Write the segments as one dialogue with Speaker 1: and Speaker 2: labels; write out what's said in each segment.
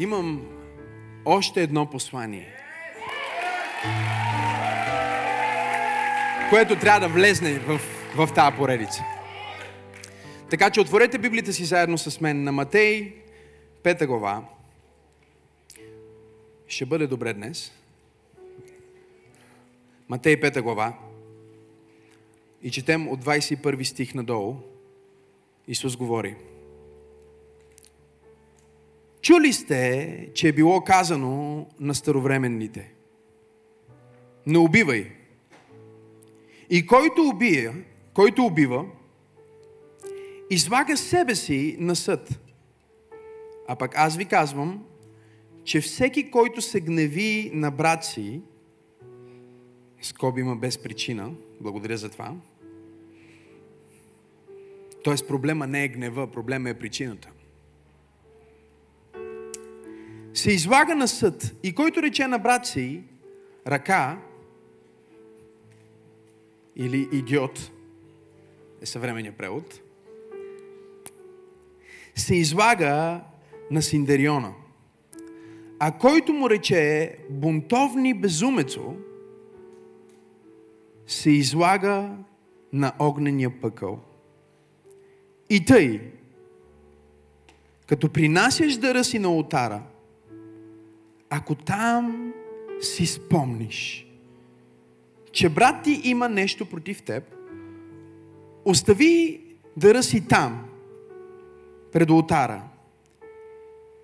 Speaker 1: имам още едно послание, което трябва да влезне в, в тази поредица. Така че отворете Библията си заедно с мен на Матей, пета глава. Ще бъде добре днес. Матей, пета глава. И четем от 21 стих надолу. Исус говори. Чули сте, че е било казано на старовременните. Не убивай. И който убие, който убива, излага себе си на съд. А пък аз ви казвам, че всеки, който се гневи на брат си, скоби има без причина, благодаря за това, Тоест проблема не е гнева, проблема е причината. Се излага на съд и който рече на брат си ръка или идиот е съвременния превод, се излага на Синдериона. А който му рече бунтовни безумецо, се излага на огнения пъкъл. И тъй, като принасяш дъра си на ултара, ако там си спомниш, че брат ти има нещо против теб, остави дъра си там, пред ултара.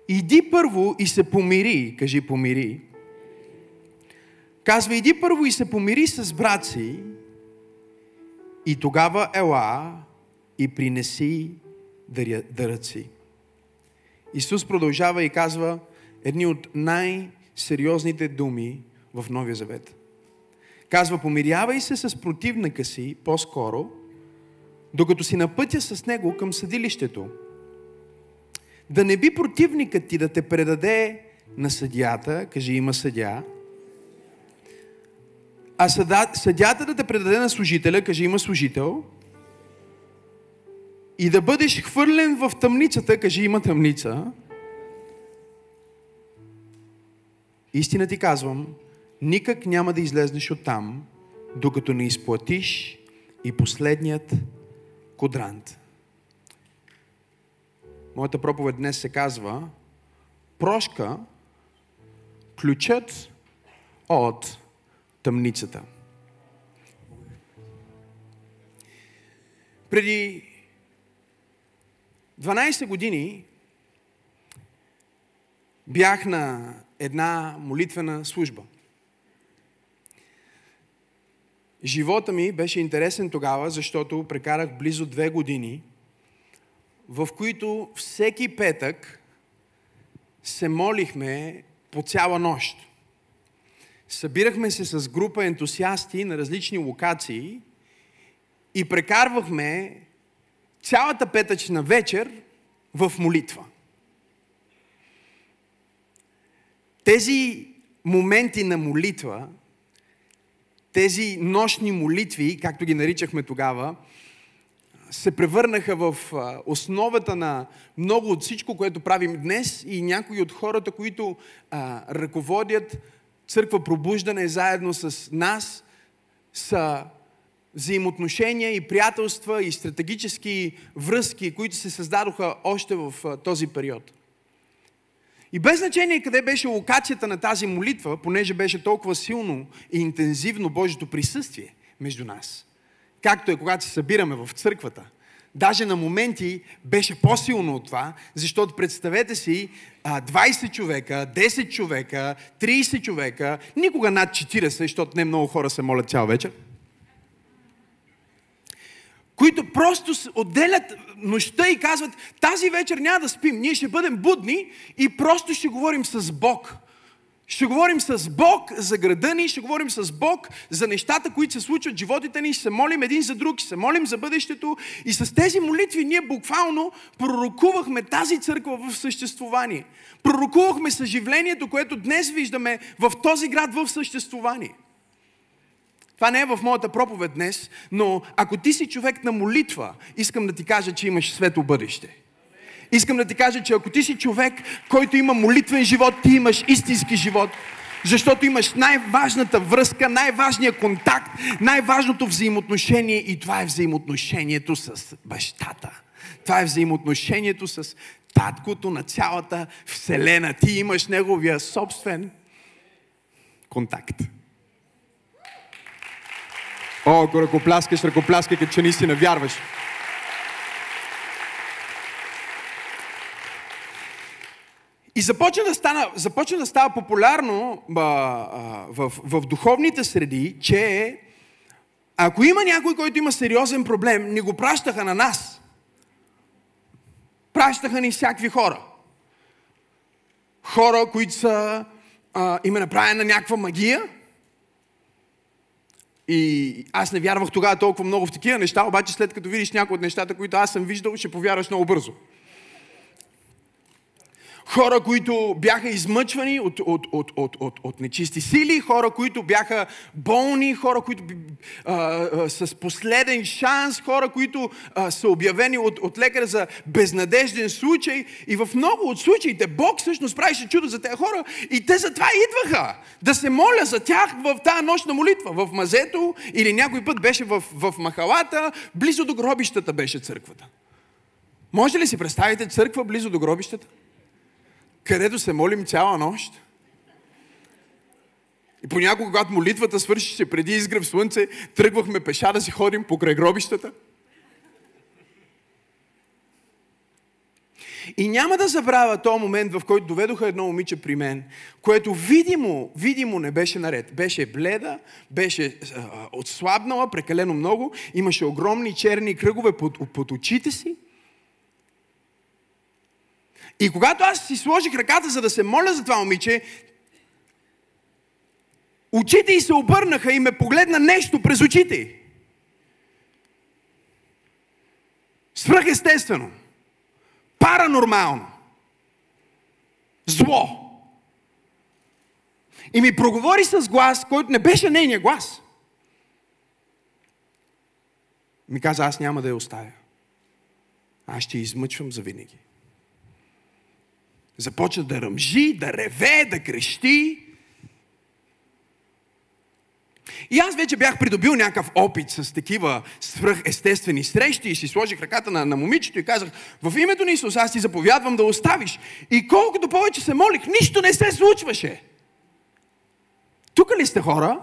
Speaker 1: Иди първо и се помири, кажи помири. Казва, иди първо и се помири с брат си и тогава ела и принеси дърът си. Исус продължава и казва едни от най-сериозните думи в Новия Завет. Казва, помирявай се с противника си по-скоро, докато си на пътя с него към съдилището. Да не би противникът ти да те предаде на съдията, кажи има съдя, а съдята да те предаде на служителя, кажи има служител, и да бъдеш хвърлен в тъмницата, кажи има тъмница, истина ти казвам, никак няма да излезнеш от там, докато не изплатиш и последният кодрант. Моята проповед днес се казва Прошка, ключът от тъмницата. Преди 12 години бях на една молитвена служба. Живота ми беше интересен тогава, защото прекарах близо две години, в които всеки петък се молихме по цяла нощ. Събирахме се с група ентусиасти на различни локации и прекарвахме цялата петъчна вечер в молитва. Тези моменти на молитва, тези нощни молитви, както ги наричахме тогава, се превърнаха в основата на много от всичко, което правим днес и някои от хората, които а, ръководят църква пробуждане заедно с нас, са взаимоотношения и приятелства и стратегически връзки, които се създадоха още в този период. И без значение къде беше локацията на тази молитва, понеже беше толкова силно и интензивно Божието присъствие между нас, както е когато се събираме в църквата, даже на моменти беше по-силно от това, защото представете си 20 човека, 10 човека, 30 човека, никога над 40, защото не много хора се молят цял вечер – които просто отделят нощта и казват, тази вечер няма да спим, ние ще бъдем будни и просто ще говорим с Бог. Ще говорим с Бог за града ни, ще говорим с Бог за нещата, които се случват в животите ни, ще се молим един за друг, ще се молим за бъдещето. И с тези молитви ние буквално пророкувахме тази църква в съществувание. Пророкувахме съживлението, което днес виждаме в този град в съществувание. Това не е в моята проповед днес, но ако ти си човек на молитва, искам да ти кажа, че имаш светло бъдеще. Искам да ти кажа, че ако ти си човек, който има молитвен живот, ти имаш истински живот. Защото имаш най-важната връзка, най-важния контакт, най-важното взаимоотношение и това е взаимоотношението с бащата. Това е взаимоотношението с таткото на цялата Вселена. Ти имаш неговия собствен контакт. О, ако ръкопляскаш, ръкопляскай, като че наистина вярваш. И започна да, стана, започна да става популярно а, а, в, в духовните среди, че ако има някой, който има сериозен проблем, ни го пращаха на нас. Пращаха ни всякакви хора. Хора, които са, а, им е направена някаква магия. И аз не вярвах тогава толкова много в такива неща, обаче след като видиш някои от нещата, които аз съм виждал, ще повярваш много бързо хора, които бяха измъчвани от, от, от, от, от, от нечисти сили, хора, които бяха болни, хора, които а, а, с последен шанс, хора, които а, са обявени от, от лекаря за безнадежден случай. И в много от случаите Бог всъщност правише чудо за тези хора и те затова идваха да се моля за тях в тази нощна молитва. В мазето или някой път беше в, в махалата, близо до гробищата беше църквата. Може ли си представите църква близо до гробищата? Където се молим цяла нощ. И понякога, когато молитвата свършише преди изгрев слънце, тръгвахме пеша да си ходим покрай гробищата. И няма да забравя този момент, в който доведоха едно момиче при мен, което видимо, видимо не беше наред. Беше бледа, беше а, отслабнала прекалено много, имаше огромни черни кръгове под, под очите си. И когато аз си сложих ръката, за да се моля за това момиче, очите й се обърнаха и ме погледна нещо през очите Свръхестествено. Паранормално. Зло. И ми проговори с глас, който не беше нейния глас. Ми каза, аз няма да я оставя. Аз ще измъчвам завинаги. Започна да ръмжи, да реве, да крещи. И аз вече бях придобил някакъв опит с такива свръхестествени срещи и си сложих ръката на, на момичето и казах, в името на Исус аз ти заповядвам да оставиш. И колкото повече се молих, нищо не се случваше. Тук ли сте хора?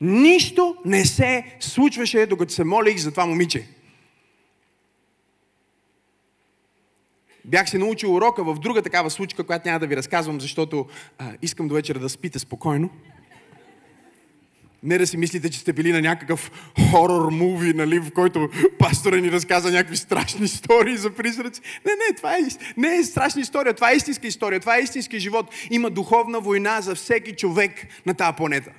Speaker 1: Нищо не се случваше, докато се молих за това момиче. Бях се научил урока в друга такава случка, която няма да ви разказвам, защото а, искам до вечера да спите спокойно. Не да си мислите, че сте били на някакъв хорор муви, нали, в който пастора ни разказа някакви страшни истории за призраци. Не, не, това е, не е страшна история, това е истинска история, това е истински живот. Има духовна война за всеки човек на тази планета.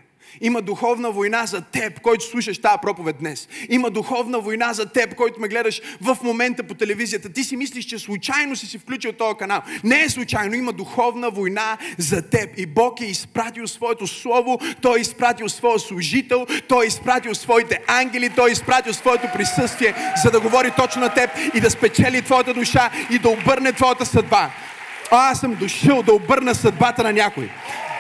Speaker 1: Има духовна война за теб, който слушаш тази проповед днес. Има духовна война за теб, който ме гледаш в момента по телевизията. Ти си мислиш, че случайно си си включил този канал. Не е случайно, има духовна война за теб. И Бог е изпратил своето слово, Той е изпратил своя служител, Той е изпратил своите ангели, Той е изпратил своето присъствие, за да говори точно на теб и да спечели твоята душа и да обърне твоята съдба. А, аз съм дошъл да обърна съдбата на някой.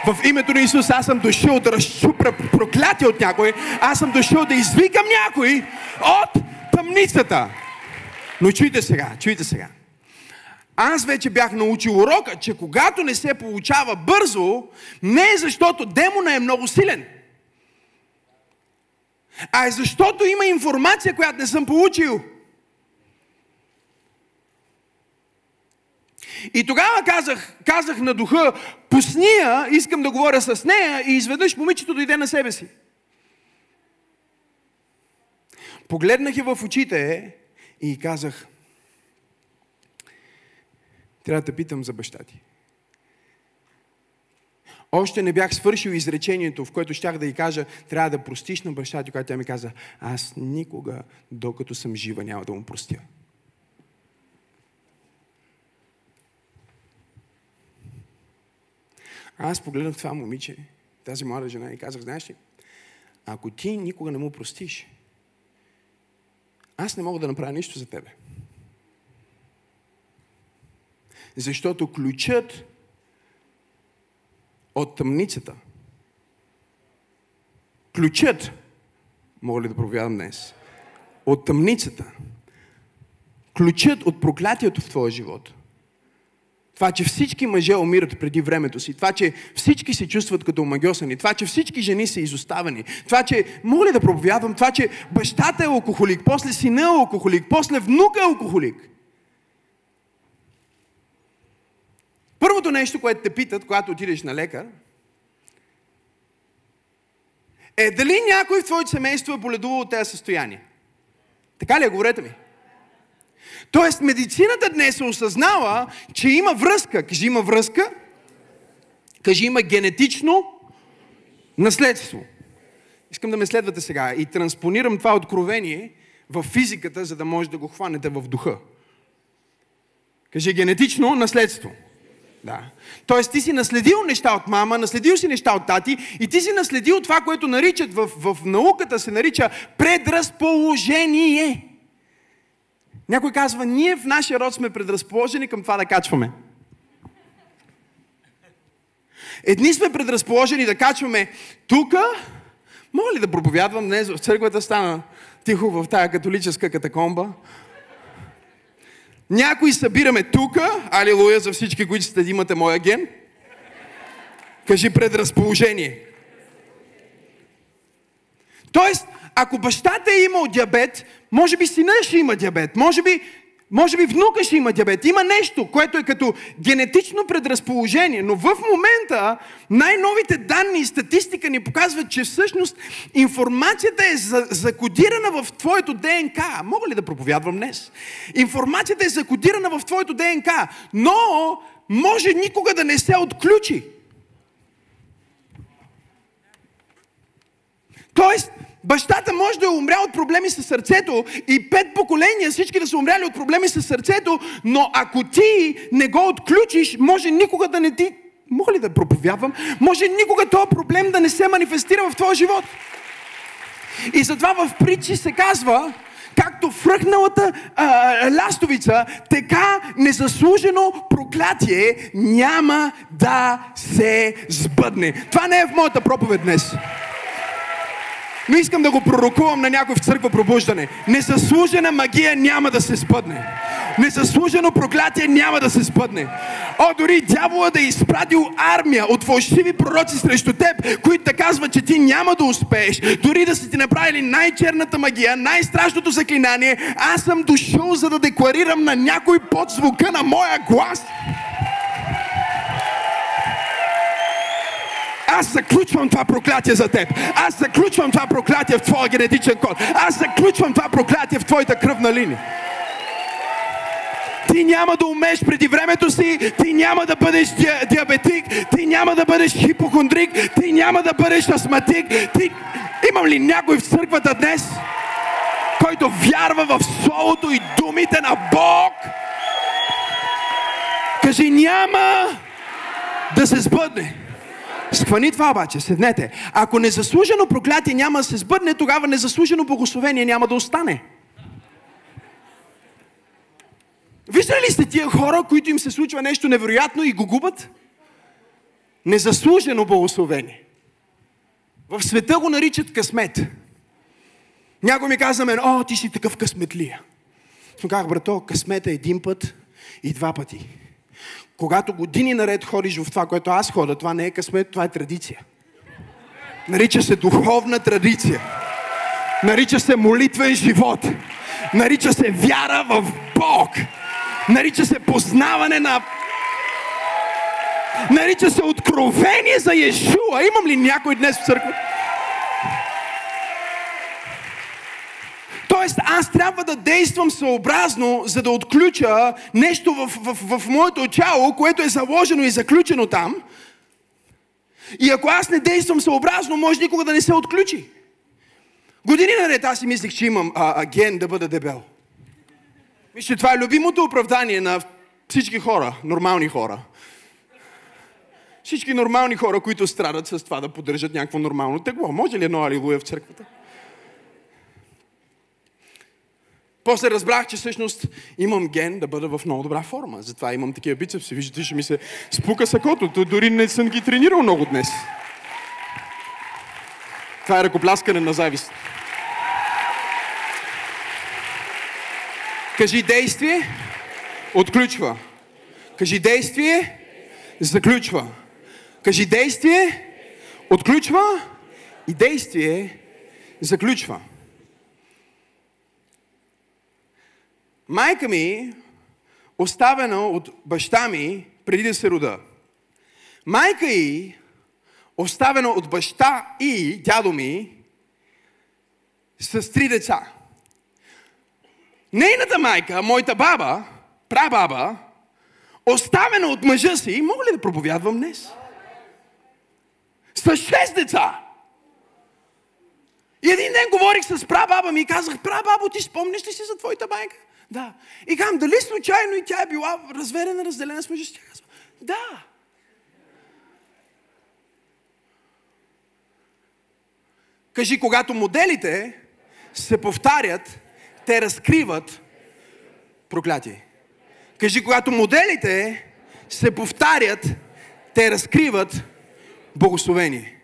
Speaker 1: В името на Исус аз съм дошъл да разчупра проклятие от някой. Аз съм дошъл да извикам някой от тъмницата. Но чуйте сега, чуйте сега. Аз вече бях научил урока, че когато не се получава бързо, не е защото демона е много силен. А е защото има информация, която не съм получил. И тогава казах, казах на духа, пусни я, искам да говоря с нея и изведнъж момичето дойде на себе си. Погледнах я в очите и казах, трябва да питам за баща ти. Още не бях свършил изречението, в което щях да й кажа, трябва да простиш на баща ти, когато тя ми каза, аз никога, докато съм жива, няма да му простя. Аз погледнах това момиче, тази млада жена и казах, знаеш ли, ако ти никога не му простиш, аз не мога да направя нищо за тебе. Защото ключът от тъмницата, ключът, мога ли да проповядам днес, от тъмницата, ключът от проклятието в твоя живот – това, че всички мъже умират преди времето си. Това, че всички се чувстват като омагьосани. Това, че всички жени са изоставени. Това, че, мога ли да проповядвам, това, че бащата е алкохолик, после сина е алкохолик, после внука е алкохолик. Първото нещо, което те питат, когато отидеш на лекар, е дали някой в твоето семейство е боледувал от тези състояния. Така ли е? Говорете ми. Тоест, медицината днес осъзнава, че има връзка. Кажи има връзка. Кажи има генетично наследство. Искам да ме следвате сега и транспонирам това откровение в физиката, за да може да го хванете в духа. Кажи генетично наследство. Да. Тоест ти си наследил неща от мама, наследил си неща от тати и ти си наследил това, което наричат в, в науката се нарича предразположение. Някой казва, ние в нашия род сме предразположени към това да качваме. Едни сме предразположени да качваме тука. Мога ли да проповядвам днес в църквата? Стана тихо в тая католическа катакомба. Някои събираме тука. Алилуя за всички, които сте имате моя ген. Кажи предразположение. Тоест, ако бащата е имал диабет, може би сина ще има диабет, може би, може би внука ще има диабет. Има нещо, което е като генетично предразположение, но в момента най-новите данни и статистика ни показват, че всъщност информацията е закодирана в твоето ДНК. Мога ли да проповядвам днес? Информацията е закодирана в твоето ДНК, но може никога да не се отключи. Тоест, Бащата може да е умрял от проблеми с сърцето и пет поколения всички да са умряли от проблеми с сърцето, но ако ти не го отключиш, може никога да не ти... Мога ли да проповядвам? Може никога този проблем да не се манифестира в твоя живот. И затова в притчи се казва, както фръхналата а, ластовица, така незаслужено проклятие няма да се сбъдне. Това не е в моята проповед днес. Но искам да го пророкувам на някой в църква пробуждане. Незаслужена магия няма да се спъдне. Незаслужено проклятие няма да се спъдне. О, дори дявола да е изпратил армия от фалшиви пророци срещу теб, които да казват, че ти няма да успееш. Дори да са ти направили най-черната магия, най-страшното заклинание, аз съм дошъл, за да декларирам на някой под звука на моя глас. Аз заключвам това проклятие за теб. Аз заключвам това проклятие в твоя генетичен код. Аз заключвам това проклятие в твоята кръвна линия. Ти няма да умееш преди времето си, ти няма да бъдеш ди- диабетик, ти няма да бъдеш хипохондрик, ти няма да бъдеш астматик. Ти... Имам ли някой в църквата днес, който вярва в Словото и думите на Бог? Кажи, няма да се сбъдне. Схвани това обаче, седнете. Ако незаслужено проклятие няма да се сбъдне, тогава незаслужено благословение няма да остане. Виждали ли сте тия хора, които им се случва нещо невероятно и го губят? Незаслужено благословение. В света го наричат късмет. Някой ми каза мен, о, ти си такъв късметлия. Съм казах, брато, късмет е един път и два пъти. Когато години наред ходиш в това, което аз хода, това не е късмет, това е традиция. Нарича се духовна традиция. Нарича се молитвен живот. Нарича се вяра в Бог. Нарича се познаване на Нарича се откровение за Иешуа. Имам ли някой днес в църква? Тоест, аз трябва да действам съобразно, за да отключа нещо в, в, в моето тяло, което е заложено и заключено там. И ако аз не действам съобразно, може никога да не се отключи. Години наред аз си мислих, че имам а, а, ген да бъда дебел. Мисля, това е любимото оправдание на всички хора, нормални хора. Всички нормални хора, които страдат с това да поддържат някакво нормално тегло. Може ли едно алилуя в църквата? После разбрах, че всъщност имам ген да бъда в много добра форма. Затова имам такива бицепси. Виждате, ще ми се спука сакото. Дори не съм ги тренирал много днес. Това е ръкопляскане на завист. Кажи действие, отключва. Кажи действие, заключва. Кажи действие, отключва и действие заключва. Майка ми, оставена от баща ми преди да се рода. Майка и, оставена от баща и дядо ми, с три деца. Нейната майка, моята баба, прабаба, оставена от мъжа си, мога ли да проповядвам днес? С шест деца. И един ден говорих с прабаба ми и казах, прабабо, ти спомниш ли си за твоята майка? Да. И казвам, дали случайно и тя е била разверена, разделена с мъжа си? Да. Кажи, когато моделите се повтарят, те разкриват проклятие. Кажи, когато моделите се повтарят, те разкриват благословение.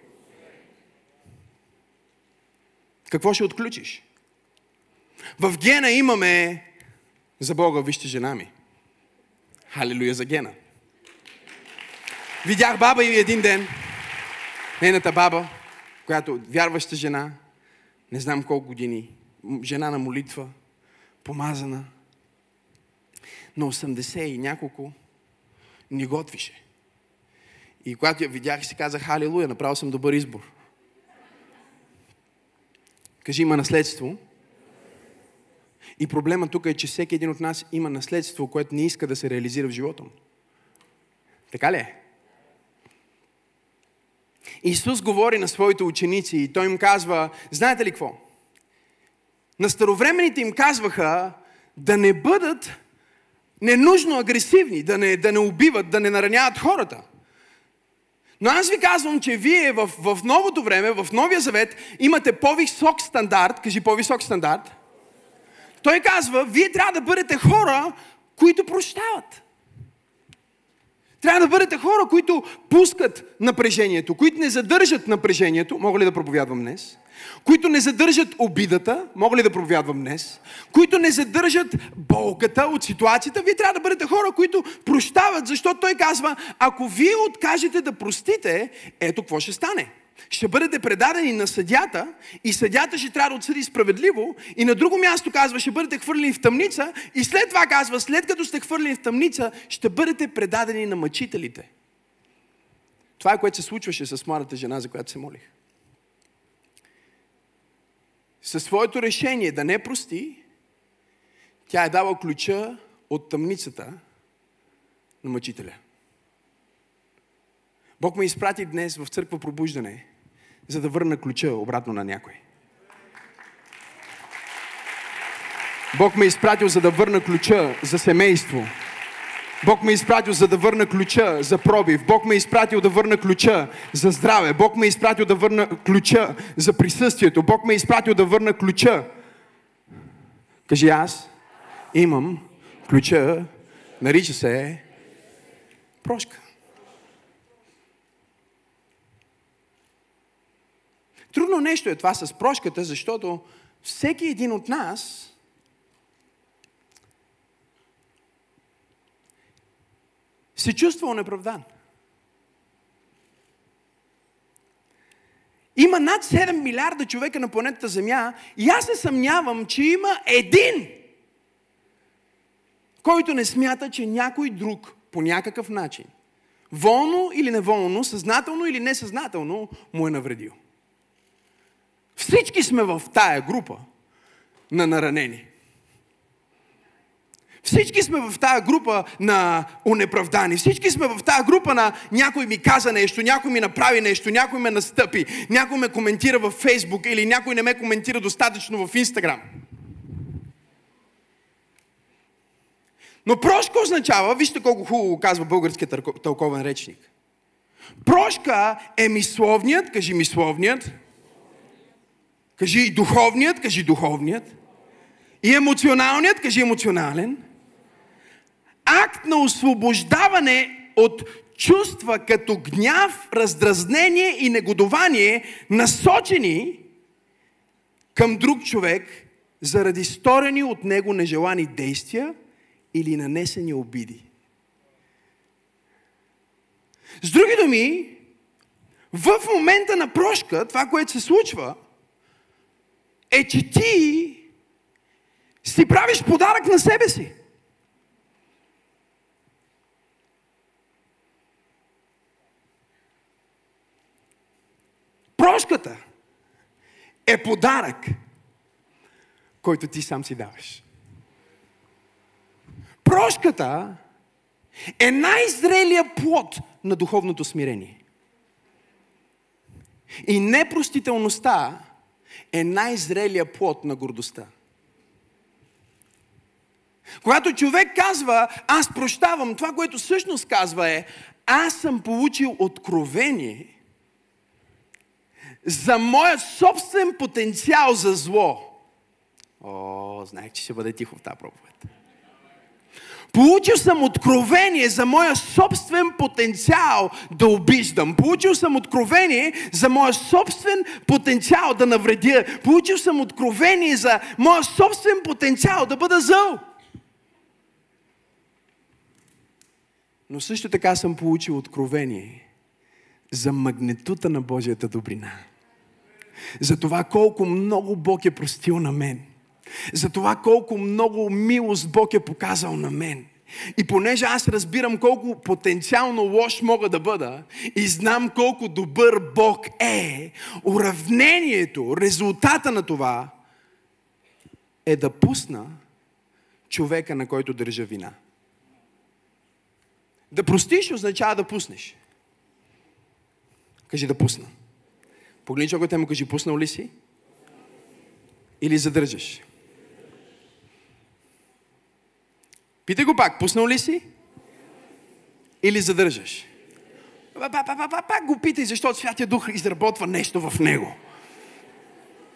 Speaker 1: Какво ще отключиш? В гена имаме за Бога, вижте жена ми. Халилуя за гена. Видях баба и един ден, нейната баба, която вярваща жена, не знам колко години, жена на молитва, помазана, на 80 и няколко, ни готвише. И когато я видях, си казах, халилуя, направил съм добър избор. Кажи, има наследство. И проблема тук е, че всеки един от нас има наследство, което не иска да се реализира в живота му. Така ли е? Исус говори на своите ученици и той им казва, знаете ли какво? На старовремените им казваха да не бъдат ненужно агресивни, да не, да не убиват, да не нараняват хората. Но аз ви казвам, че вие в, в новото време, в новия завет, имате по-висок стандарт. Кажи по-висок стандарт. Той казва, вие трябва да бъдете хора, които прощават. Трябва да бъдете хора, които пускат напрежението, които не задържат напрежението. Мога ли да проповядвам днес? които не задържат обидата, мога ли да проповядвам днес, които не задържат болката от ситуацията, вие трябва да бъдете хора, които прощават, защото той казва, ако вие откажете да простите, ето какво ще стане. Ще бъдете предадени на съдята и съдята ще трябва да отсъди справедливо и на друго място казва, ще бъдете хвърлени в тъмница и след това казва, след като сте хвърлени в тъмница, ще бъдете предадени на мъчителите. Това е което се случваше с младата жена, за която се молих със своето решение да не прости, тя е дала ключа от тъмницата на мъчителя. Бог ме изпрати днес в църква пробуждане, за да върна ключа обратно на някой. Бог ме е изпратил, за да върна ключа за семейство, Бог ме е изпратил за да върна ключа за пробив. Бог ме е изпратил да върна ключа за здраве. Бог ме изпратил да върна ключа за присъствието. Бог ме изпратил да върна ключа. Кажи аз имам ключа, нарича се прошка. Трудно нещо е това с прошката, защото всеки един от нас се чувства неправдан. Има над 7 милиарда човека на планетата Земя и аз се съмнявам, че има един, който не смята, че някой друг по някакъв начин, волно или неволно, съзнателно или несъзнателно, му е навредил. Всички сме в тая група на наранени. Всички сме в тази група на унеправдани. Всички сме в тази група на някой ми каза нещо, някой ми направи нещо, някой ме настъпи, някой ме коментира във Фейсбук или някой не ме коментира достатъчно в Инстаграм. Но прошка означава, вижте колко хубаво казва българският тълковен речник. Прошка е мисловният, кажи мисловният, кажи духовният, кажи духовният, И емоционалният, кажи емоционален, акт на освобождаване от чувства като гняв, раздразнение и негодование, насочени към друг човек заради сторени от него нежелани действия или нанесени обиди. С други думи, в момента на прошка, това, което се случва, е, че ти си правиш подарък на себе си. Прошката е подарък, който ти сам си даваш. Прошката е най-зрелия плод на духовното смирение. И непростителността е най-зрелия плод на гордостта. Когато човек казва, аз прощавам, това, което всъщност казва е, аз съм получил откровение за моят собствен потенциал за зло. О, знаех, че ще бъде тихо в тази проповед. Получил съм откровение за моя собствен потенциал да обиждам. Получил съм откровение за моя собствен потенциал да навредя. Получил съм откровение за моя собствен потенциал да бъда зъл. Но също така съм получил откровение за магнетута на Божията добрина. За това колко много Бог е простил на мен – за това колко много милост Бог е показал на мен. И понеже аз разбирам колко потенциално лош мога да бъда и знам колко добър Бог е, уравнението, резултата на това е да пусна човека, на който държа вина. Да простиш означава да пуснеш. Кажи да пусна. Погледни човекът му кажи, пуснал ли си? Или задържаш? Питай го пак, пуснал ли си? Или задържаш? Пак го питай, защото Святия Дух изработва нещо в него.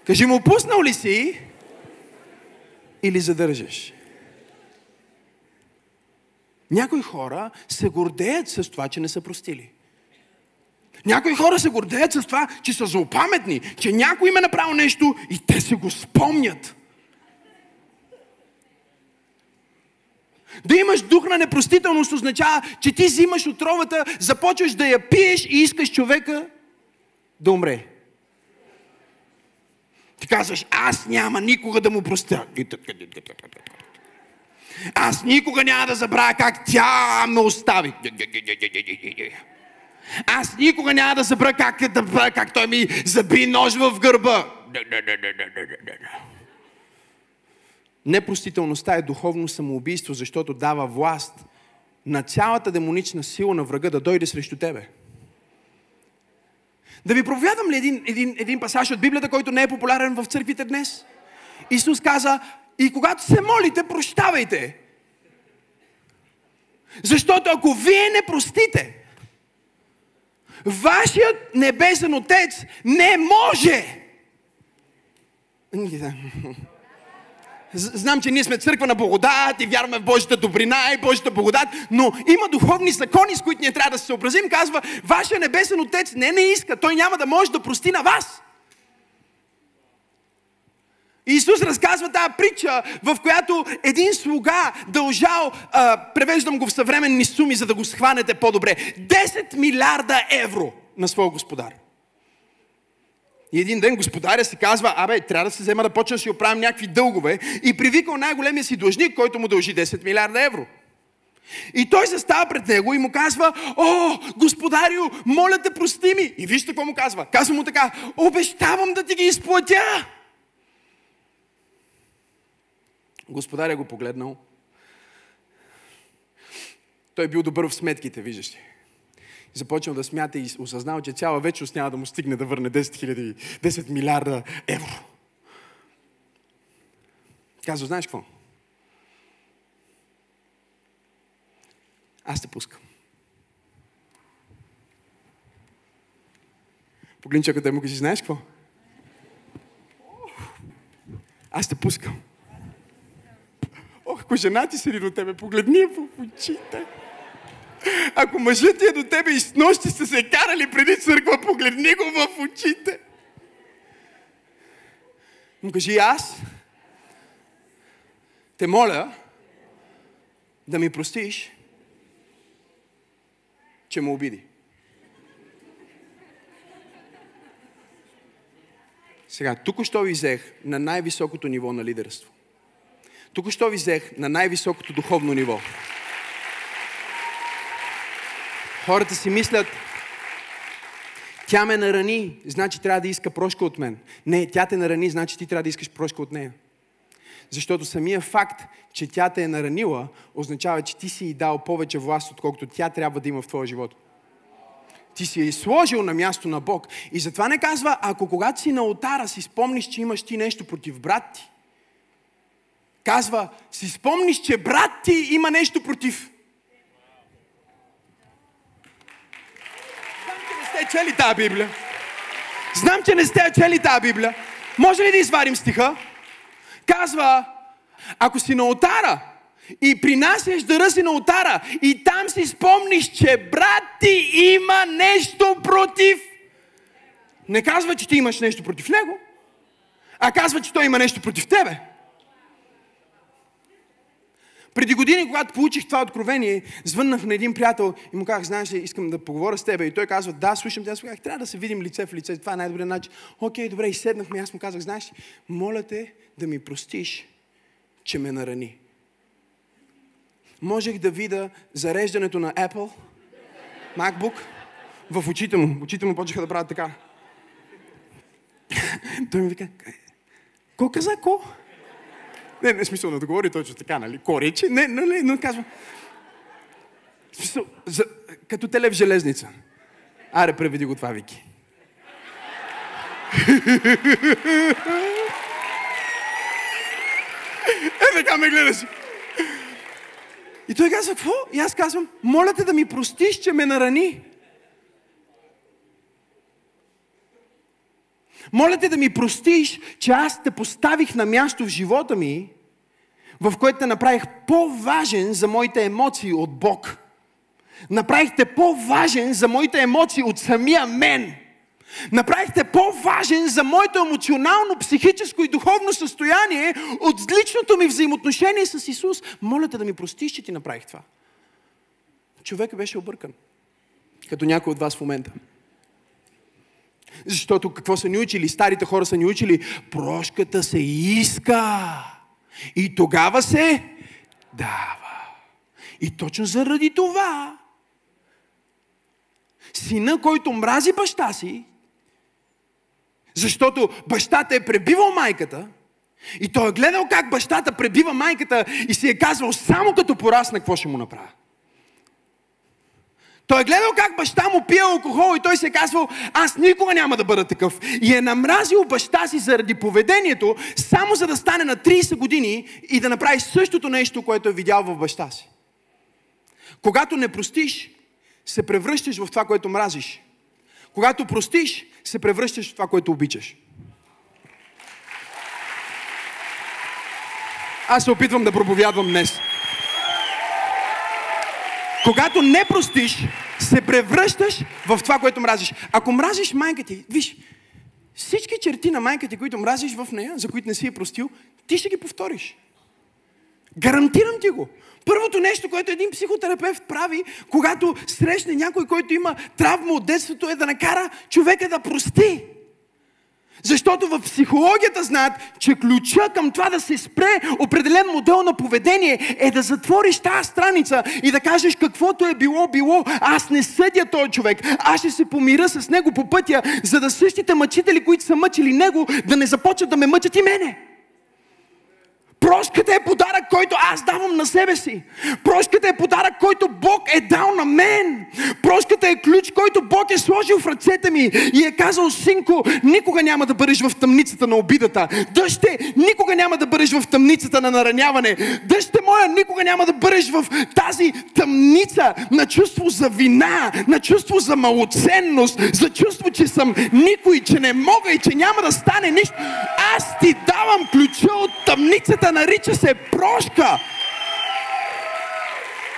Speaker 1: Кажи му, пуснал ли си? Или задържаш? Някои хора се гордеят с това, че не са простили. Някои хора се гордеят с това, че са злопаметни, че някой им е направил нещо и те се го спомнят. Да имаш дух на непростителност означава, че ти взимаш отровата, започваш да я пиеш и искаш човека да умре. Ти казваш, аз няма никога да му простя. Аз никога няма да забравя как тя ме остави. Аз никога няма да забравя как, как той ми заби нож в гърба. Непростителността е духовно самоубийство, защото дава власт на цялата демонична сила на врага да дойде срещу тебе. Да ви проповядам ли един, един, един пасаж от Библията, който не е популярен в църквите днес? Исус каза, и когато се молите, прощавайте. Защото ако вие не простите, вашият небесен Отец не може. Знам, че ние сме църква на благодат и вярваме в Божията добрина и Божията благодат, но има духовни закони, с които ние трябва да се съобразим. Казва, вашия небесен отец не не иска, той няма да може да прости на вас. Исус разказва тази притча, в която един слуга дължал, а, превеждам го в съвременни суми, за да го схванете по-добре, 10 милиарда евро на своя господар. И един ден господаря си казва, абе, трябва да се взема да почна да си оправим някакви дългове и привикал най-големия си длъжник, който му дължи 10 милиарда евро. И той се става пред него и му казва, о, господарю, моля те, прости ми. И вижте какво му казва. Казва му така, обещавам да ти ги изплатя. Господаря го погледнал. Той бил добър в сметките, виждаш ли започнал да смята и осъзнал, че цяла вечност няма да му стигне да върне 10, 000, 10 милиарда евро. Казва, знаеш какво? Аз те пускам. Погледни човека му кажи, знаеш какво? Аз те пускам. Ако жена ти седи до тебе, погледни я в очите. Ако мъжът ти е до тебе и с нощи сте се карали преди църква, погледни го в очите. Му кажи, аз те моля да ми простиш, че му обиди. Сега, тук що ви взех на най-високото ниво на лидерство. Тук що ви взех на най-високото духовно ниво. Хората си мислят, тя ме нарани, значи трябва да иска прошка от мен. Не, тя те нарани, значи ти трябва да искаш прошка от нея. Защото самия факт, че тя те е наранила, означава, че ти си й дал повече власт, отколкото тя трябва да има в твоя живот. Ти си я изложил на място на Бог. И затова не казва, ако когато си на алтара си спомниш, че имаш ти нещо против брат ти, казва, си спомниш, че брат ти има нещо против. Знам, че не сте чели тази Библия. Знам, че не сте чели тази Библия. Може ли да извадим стиха? Казва, ако си на алтара и принасяш дъра си на алтара и там си спомниш, че брат ти има нещо против. Не казва, че ти имаш нещо против него, а казва, че той има нещо против тебе. Преди години, когато получих това откровение, звъннах на един приятел и му казах, знаеш ли, искам да поговоря с теб. И той казва, да, слушам те. Аз казах, трябва да се видим лице в лице. Това е най-добрият начин. Окей, добре, и седнахме. Аз му казах, знаеш ли, моля те да ми простиш, че ме нарани. Можех да видя зареждането на Apple, MacBook, в очите му. Очите му почеха да правят така. той ми вика, ко каза, ко? Не, не смисъл да говори точно така, нали? Коричи. Не, нали, но казва. Смисъл, за, като теле в железница. Аре, преведи го това, Вики. е, така ме гледаш. И той казва, какво? И аз казвам, моля те да ми простиш, че ме нарани. Моля те да ми простиш, че аз те поставих на място в живота ми, в което те направих по-важен за моите емоции от Бог. Направихте по-важен за моите емоции от самия мен. Направихте по-важен за моето емоционално, психическо и духовно състояние от личното ми взаимоотношение с Исус. Моля те да ми простиш, че ти направих това. Човек беше объркан. Като някой от вас в момента. Защото какво са ни учили? Старите хора са ни учили. Прошката се иска. И тогава се дава. И точно заради това сина, който мрази баща си, защото бащата е пребивал майката, и той е гледал как бащата пребива майката и си е казвал само като порасна какво ще му направя. Той е гледал как баща му пие алкохол и той се казвал, аз никога няма да бъда такъв. И е намразил баща си заради поведението, само за да стане на 30 години и да направи същото нещо, което е видял в баща си. Когато не простиш, се превръщаш в това, което мразиш. Когато простиш, се превръщаш в това, което обичаш. Аз се опитвам да проповядвам днес. Когато не простиш, се превръщаш в това, което мразиш. Ако мразиш майка ти, виж, всички черти на майка ти, които мразиш в нея, за които не си е простил, ти ще ги повториш. Гарантирам ти го. Първото нещо, което един психотерапевт прави, когато срещне някой, който има травма от детството, е да накара човека да прости. Защото в психологията знаят, че ключа към това да се спре определен модел на поведение е да затвориш тази страница и да кажеш каквото е било, било. Аз не съдя този човек. Аз ще се помира с него по пътя, за да същите мъчители, които са мъчили него, да не започнат да ме мъчат и мене. Прошката е подарък, който аз давам на себе си. Прошката е подарък, който Бог е дал на мен. Прошката е ключ, който Бог е сложил в ръцете ми и е казал, синко, никога няма да бъдеш в тъмницата на обидата. Дъще, никога няма да бъдеш в тъмницата на нараняване. Дъще моя, никога няма да бъдеш в тази тъмница на чувство за вина, на чувство за малоценност, за чувство, че съм никой, че не мога и че няма да стане нищо. Аз ти давам ключа от тъмницата нарича се прошка.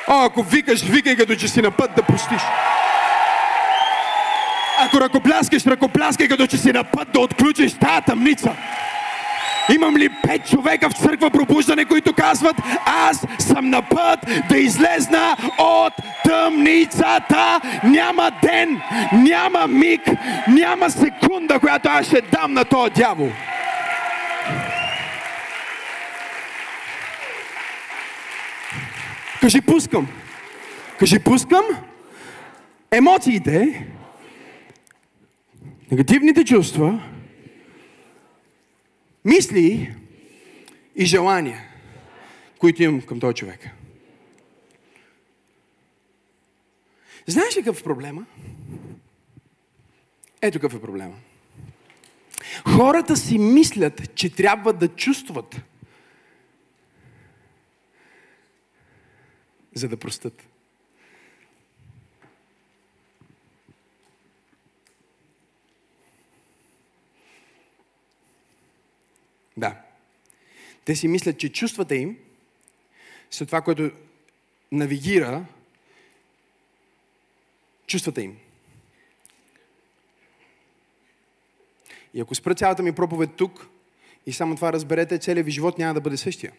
Speaker 1: О, ако викаш, викай като че си на път да простиш. Ако ръкопляскаш, ръкопляскай като че си на път да отключиш тази тъмница. Имам ли пет човека в църква пробуждане, които казват, аз съм на път да излезна от тъмницата. Няма ден, няма миг, няма секунда, която аз ще дам на този дявол. Кажи пускам. Кажи пускам. Емоциите, негативните чувства, мисли и желания, които имам към този човек. Знаеш ли какъв е проблема? Ето какъв е проблема. Хората си мислят, че трябва да чувстват, за да простат. Да. Те си мислят, че чувствата им са това, което навигира чувствата им. И ако спра цялата ми проповед тук и само това разберете, целият ви живот няма да бъде същия.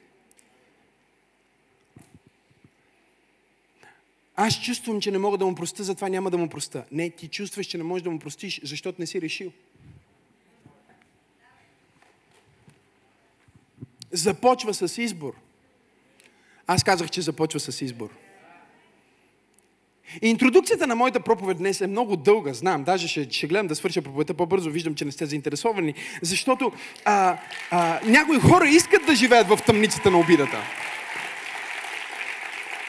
Speaker 1: Аз чувствам, че не мога да му простя, затова няма да му простя. Не, ти чувстваш, че не можеш да му простиш, защото не си решил. Започва с избор. Аз казах, че започва с избор. Интродукцията на моята проповед днес е много дълга, знам. Даже ще, ще гледам да свърша проповедта по-бързо, виждам, че не сте заинтересовани. Защото а, а, някои хора искат да живеят в тъмницата на обидата.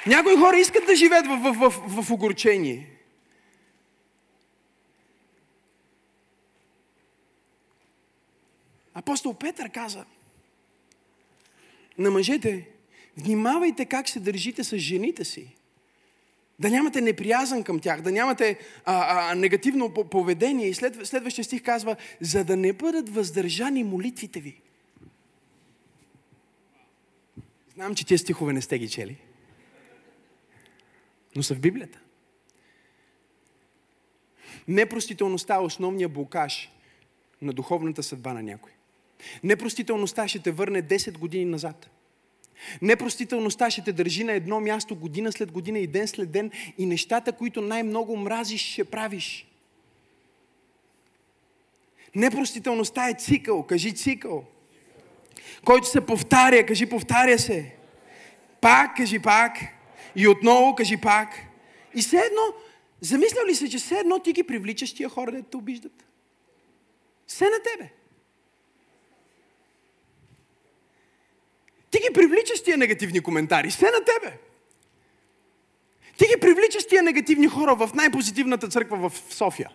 Speaker 1: Някои хора искат да живеят в, в, в, в огорчение. Апостол Петър каза на мъжете, внимавайте как се държите с жените си. Да нямате неприязан към тях, да нямате а, а, негативно поведение. И след, следващия стих казва, за да не бъдат въздържани молитвите ви. Знам, че тези стихове не сте ги чели. Но са в Библията. Непростителността е основният блокаж на духовната съдба на някой. Непростителността ще те върне 10 години назад. Непростителността ще те държи на едно място година след година и ден след ден и нещата, които най-много мразиш, ще правиш. Непростителността е цикъл. Кажи цикъл. Който се повтаря, кажи повтаря се. Пак, кажи пак. И отново кажи пак. И все едно, замислял ли се, че все едно ти ги привличаш тия хора, да те обиждат? Все на тебе. Ти ги привличаш тия негативни коментари. Все на тебе. Ти ги привличаш тия негативни хора в най-позитивната църква в София.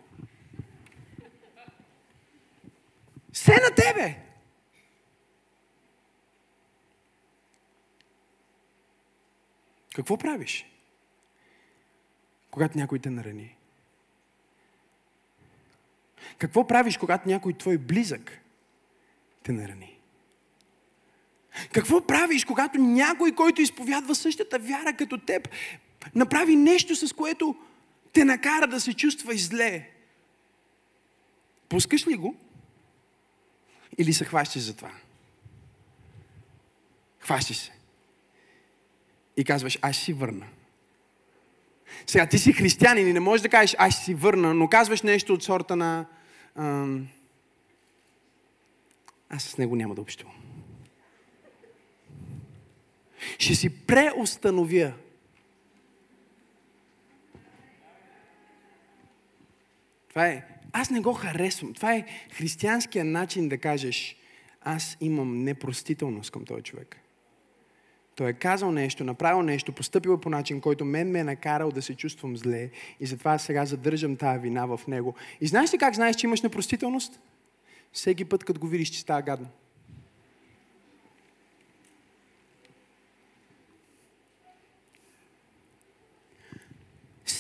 Speaker 1: Все на тебе. Какво правиш? Когато някой те нарани? Какво правиш, когато някой твой близък те нарани? Какво правиш, когато някой, който изповядва същата вяра като теб, направи нещо, с което те накара да се чувства зле? Пускаш ли го? Или се хващаш за това? Хващаш се. И казваш, аз си върна. Сега, ти си християнин и не можеш да кажеш, аз си върна, но казваш нещо от сорта на... аз с него няма да общувам ще си преустановя. Това е, аз не го харесвам. Това е християнския начин да кажеш, аз имам непростителност към този човек. Той е казал нещо, направил нещо, поступил е по начин, който мен ме е накарал да се чувствам зле и затова сега задържам тази вина в него. И знаеш ли как знаеш, че имаш непростителност? Всеки път, като го видиш, че става гадно.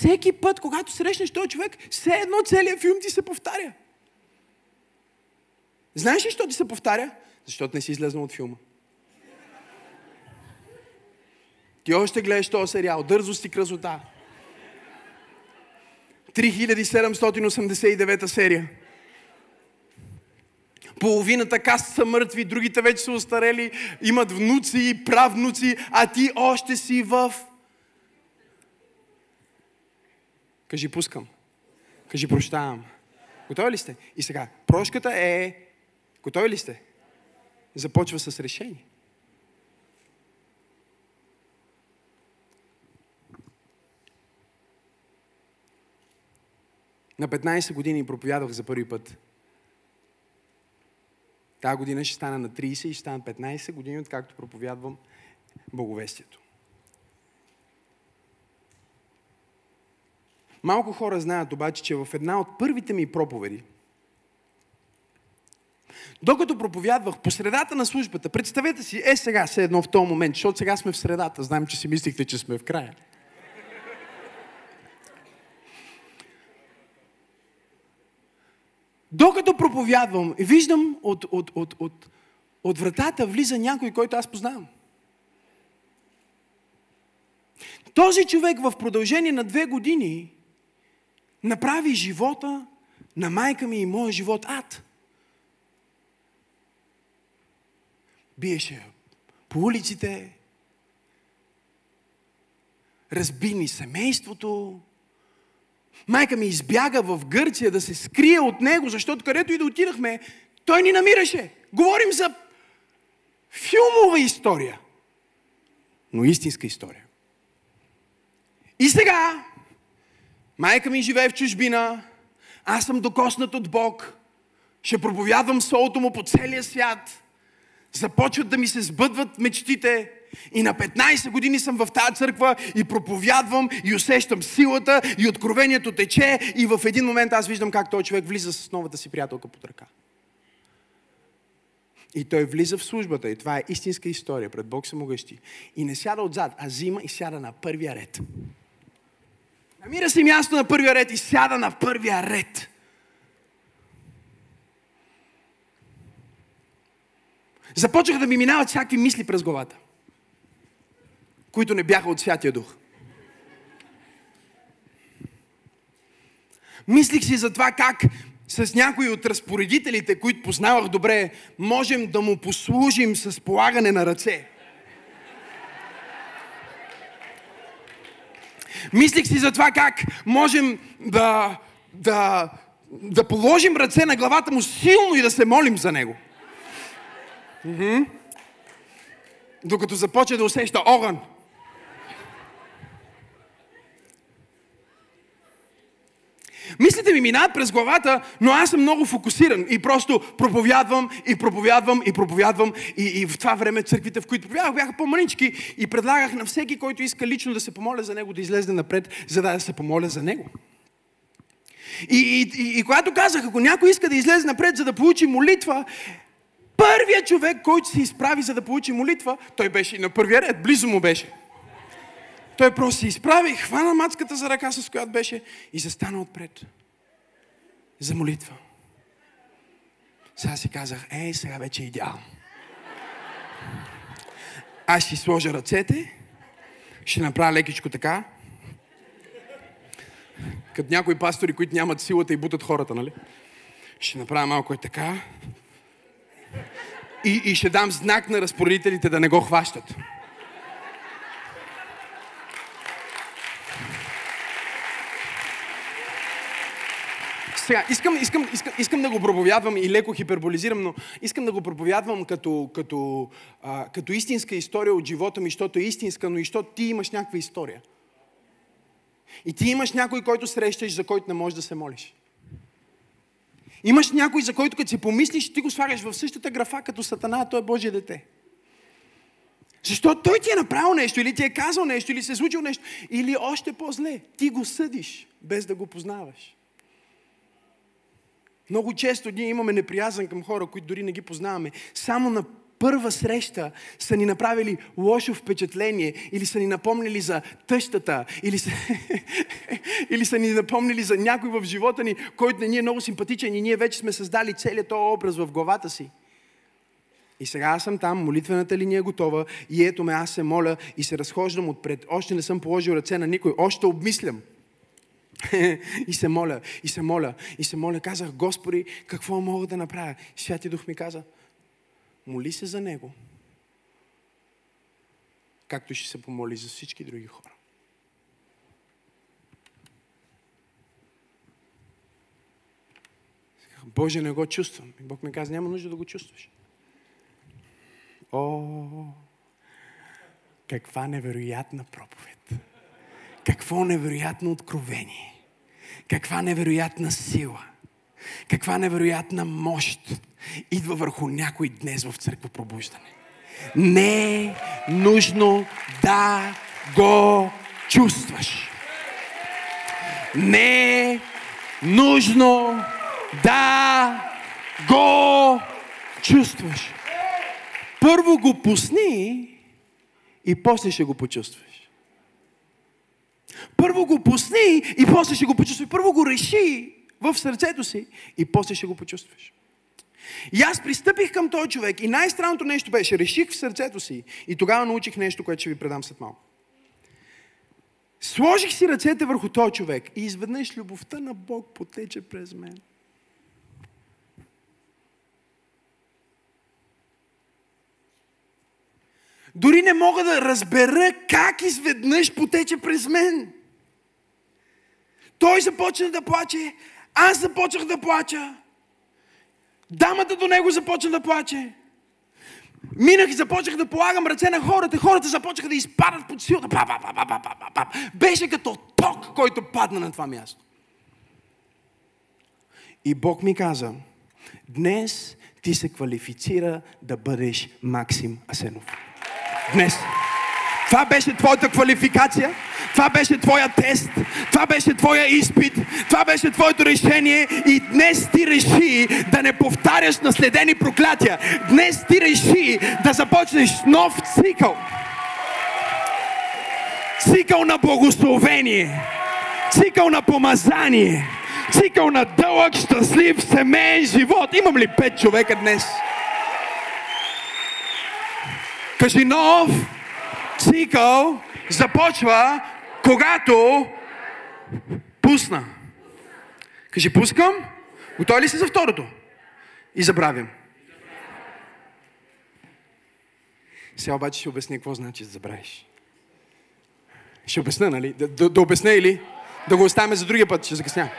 Speaker 1: всеки път, когато срещнеш този човек, все едно целият филм ти се повтаря. Знаеш ли, защо ти се повтаря? Защото не си излезнал от филма. Ти още гледаш този сериал. Дързост и красота. 3789 серия. Половината каст са мъртви, другите вече са устарели, имат внуци и правнуци, а ти още си в... Кажи, пускам. Кажи, прощавам. Готови ли сте? И сега, прошката е... Готови ли сте? Започва с решение. На 15 години проповядвах за първи път. Тази година ще стана на 30 и ще стана 15 години, откакто проповядвам Боговестието. Малко хора знаят обаче, че в една от първите ми проповеди, докато проповядвах по средата на службата, представете си, е сега, се едно в този момент, защото сега сме в средата, знаем, че си мислихте, че сме в края. Докато проповядвам, виждам от, от, от, от, от вратата влиза някой, който аз познавам. Този човек в продължение на две години направи живота на майка ми и моя живот ад. Биеше по улиците, разби ни семейството, Майка ми избяга в Гърция да се скрие от него, защото където и да отидахме, той ни намираше. Говорим за филмова история, но истинска история. И сега, майка ми живее в чужбина, аз съм докоснат от Бог, ще проповядвам солото му по целия свят, започват да ми се сбъдват мечтите, и на 15 години съм в тази църква и проповядвам и усещам силата и откровението тече и в един момент аз виждам как този човек влиза с новата си приятелка под ръка. И той влиза в службата и това е истинска история пред Бог самогъщи. И не сяда отзад, а взима и сяда на първия ред. Намира си място на първия ред и сяда на първия ред. Започнаха да ми минават всякакви мисли през главата които не бяха от Святия Дух. Мислих си за това как с някои от разпоредителите, които познавах добре, можем да му послужим с полагане на ръце. Мислих си за това как можем да, да, да положим ръце на главата му силно и да се молим за него. Докато започне да усеща огън. Мислите ми минават през главата, но аз съм много фокусиран и просто проповядвам и проповядвам и проповядвам. И, и в това време църквите, в които проповядвах, бяха по-манички и предлагах на всеки, който иска лично да се помоля за него, да излезе напред, за да се помоля за него. И, и, и, и когато казах, ако някой иска да излезе напред, за да получи молитва, първият човек, който се изправи, за да получи молитва, той беше на първия ред, близо му беше. Той просто се изправи, хвана мацката за ръка, с която беше и застана отпред. За молитва. Сега си казах, ей, сега вече е идеално. Аз ще сложа ръцете, ще направя лекичко така, като някои пастори, които нямат силата и бутат хората, нали? Ще направя малко е така. И, и ще дам знак на разпоредителите да не го хващат. Сега, искам, искам, искам, искам да го проповядвам и леко хиперболизирам, но искам да го проповядвам като, като, а, като истинска история от живота ми, защото е истинска, но и защото ти имаш някаква история. И ти имаш някой, който срещаш, за който не можеш да се молиш. Имаш някой, за който като си помислиш, ти го слагаш в същата графа, като Сатана, а той е Божие дете. Защото той ти е направил нещо, или ти е казал нещо, или се е случило нещо, или още по-зле, ти го съдиш, без да го познаваш. Много често ние имаме неприязан към хора, които дори не ги познаваме. Само на първа среща са ни направили лошо впечатление или са ни напомнили за тъщата, или са, или са ни напомнили за някой в живота ни, който не ни е много симпатичен и ние вече сме създали целият този образ в главата си. И сега аз съм там, молитвената линия е готова и ето ме, аз се моля и се разхождам отпред. Още не съм положил ръце на никой, още обмислям. и се моля, и се моля, и се моля. Казах, Господи, какво мога да направя? Святи Дух ми каза, моли се за него, както ще се помоли за всички други хора. Боже, не го чувствам. И Бог ми каза, няма нужда да го чувстваш. О, каква невероятна проповед! Какво невероятно откровение! Каква невероятна сила! Каква невероятна мощ идва върху някой днес в църква пробуждане. Не е нужно да го чувстваш. Не е нужно да го чувстваш. Първо го пусни и после ще го почувстваш. Първо го пусни и после ще го почувстваш. Първо го реши в сърцето си и после ще го почувстваш. И аз пристъпих към този човек и най-странното нещо беше, реших в сърцето си и тогава научих нещо, което ще ви предам след малко. Сложих си ръцете върху този човек и изведнъж любовта на Бог потече през мен. Дори не мога да разбера как изведнъж потече през мен. Той започна да плаче, аз започнах да плача. Дамата до него започна да плаче. Минах и започнах да полагам ръце на хората. Хората започнаха да изпадат под силата. Па, па, па, па, па, па, па. Беше като ток, който падна на това място. И Бог ми каза, днес ти се квалифицира да бъдеш Максим Асенов днес. Това беше твоята квалификация, това беше твоя тест, това беше твоя изпит, това беше твоето решение и днес ти реши да не повтаряш наследени проклятия. Днес ти реши да започнеш нов цикъл. Цикъл на благословение, цикъл на помазание, цикъл на дълъг, щастлив, семейен живот. Имам ли пет човека днес? Кажи нов цикъл започва, когато пусна. Кажи, пускам. Готови ли си за второто? И забравям. Сега обаче ще обясня какво значи да забравиш. Ще обясня, нали? Да, да, да обясня или да го оставим за другия път, ще закъсня.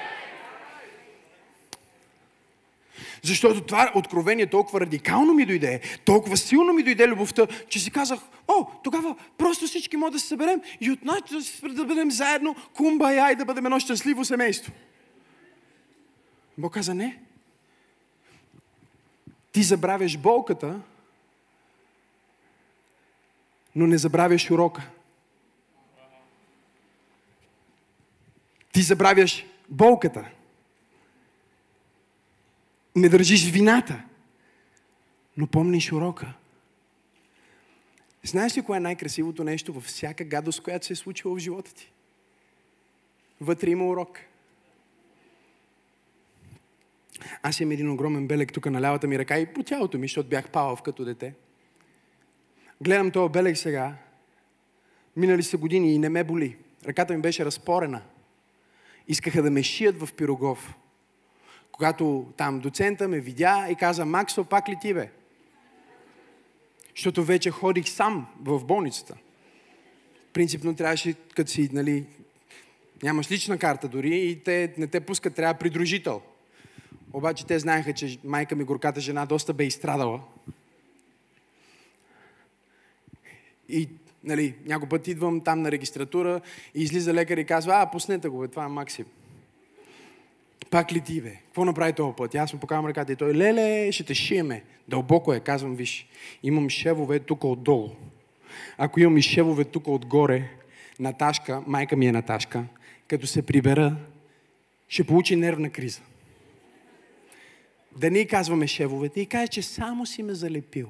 Speaker 1: Защото това откровение толкова радикално ми дойде, толкова силно ми дойде любовта, че си казах, о, тогава просто всички могат да се съберем и от нас да бъдем заедно, кумбая и да бъдем едно щастливо семейство. Бог каза не. Ти забравяш болката, но не забравяш урока. Ти забравяш болката, не държиш вината, но помниш урока. Знаеш ли кое е най-красивото нещо във всяка гадост, която се е случила в живота ти? Вътре има урок. Аз имам един огромен белег тук на лявата ми ръка и по тялото ми, защото бях павав като дете. Гледам този белег сега. Минали са години и не ме боли. Ръката ми беше разпорена. Искаха да ме шият в пирогов когато там доцента ме видя и каза, Максо, пак ли ти бе? Защото вече ходих сам в болницата. Принципно трябваше, като си, нали, нямаш лична карта дори и те не те пускат, трябва придружител. Обаче те знаеха, че майка ми, горката жена, доста бе изстрадала. И нали, някой път идвам там на регистратура и излиза лекар и казва, а, пуснете го, бе, това е Максим. Пак ли ти, бе? Какво направи този път? Аз му покавам ръката и той, леле, ще те шиеме. Дълбоко е, казвам, виж, имам шевове тук отдолу. Ако имам и шевове тук отгоре, Наташка, майка ми е Наташка, като се прибера, ще получи нервна криза. Да не казваме шевовете и каже, че само си ме залепил.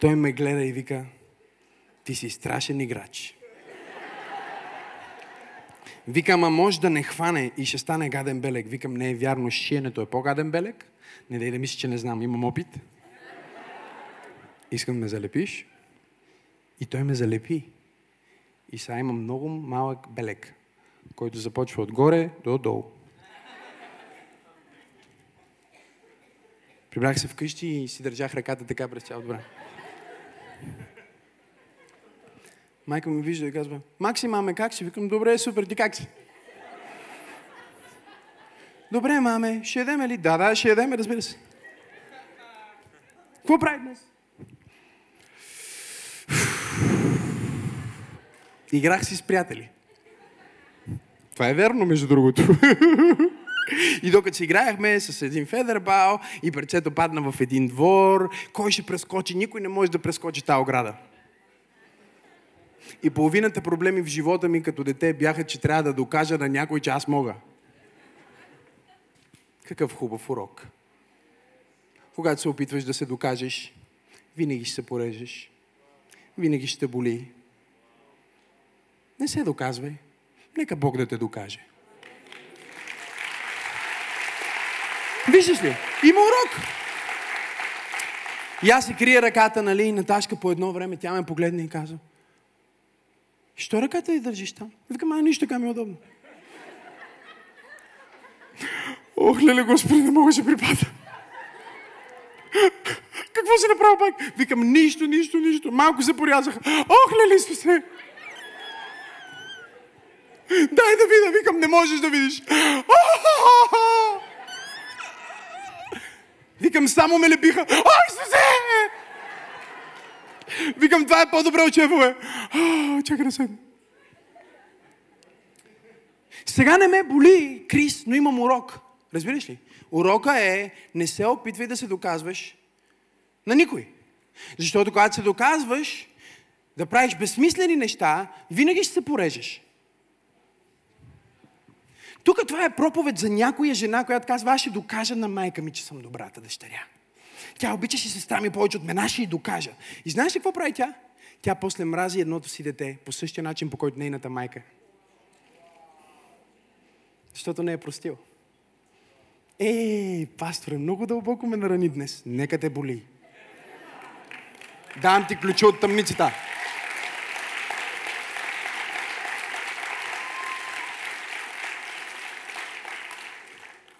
Speaker 1: Той ме гледа и вика, ти си страшен играч. Викам, а може да не хване и ще стане гаден белег. Викам, не е вярно, шиенето е по-гаден белег. Не дай да мислиш, че не знам, имам опит. Искам да ме залепиш. И той ме залепи. И сега имам много малък белег, който започва отгоре до долу. Прибрах се вкъщи и си държах ръката така през цялото време. Майка ми вижда и казва, Макси, маме, как си? Викам, добре, супер, ти как си? Добре, маме, ще ядеме ли? Да, да, ще ядеме, разбира се. Какво прави днес? Играх си с приятели. Това е верно, между другото. И докато си играехме с един федербал и парчето падна в един двор, кой ще прескочи? Никой не може да прескочи тази ограда. И половината проблеми в живота ми като дете бяха, че трябва да докажа на някой, че аз мога. Какъв хубав урок. Когато се опитваш да се докажеш, винаги ще се порежеш. Винаги ще боли. Не се доказвай. Нека Бог да те докаже. Виждаш ли? Има урок. И аз си крия ръката, нали, и Наташка по едно време, тя ме погледне и казва, Що ръката ти държиш там? Викам, а нищо така ми е удобно. Ох, леле, Господи, не мога да припада. Какво си направил пак? Викам, нищо, нищо, нищо. Малко се порязаха. Ох, леле, се. Дай да видя. Викам, не можеш да видиш. Викам, само ме лепиха. Ой, Исусе! Викам, това е по-добре от чефове. Чакай да седна. Сега не ме боли, Крис, но имам урок. Разбираш ли? Урока е, не се опитвай да се доказваш на никой. Защото когато се доказваш да правиш безсмислени неща, винаги ще се порежеш. Тук това е проповед за някоя жена, която казва, аз ще докажа на майка ми, че съм добрата дъщеря. Тя обичаше сестра ми повече от мен, аз ще й докажа. И знаеш ли какво прави тя? Тя после мрази едното си дете по същия начин, по който нейната майка. Защото не е простил. Ей, пасторе, много дълбоко ме нарани днес. Нека те боли. Дам ти ключа от тъмницата.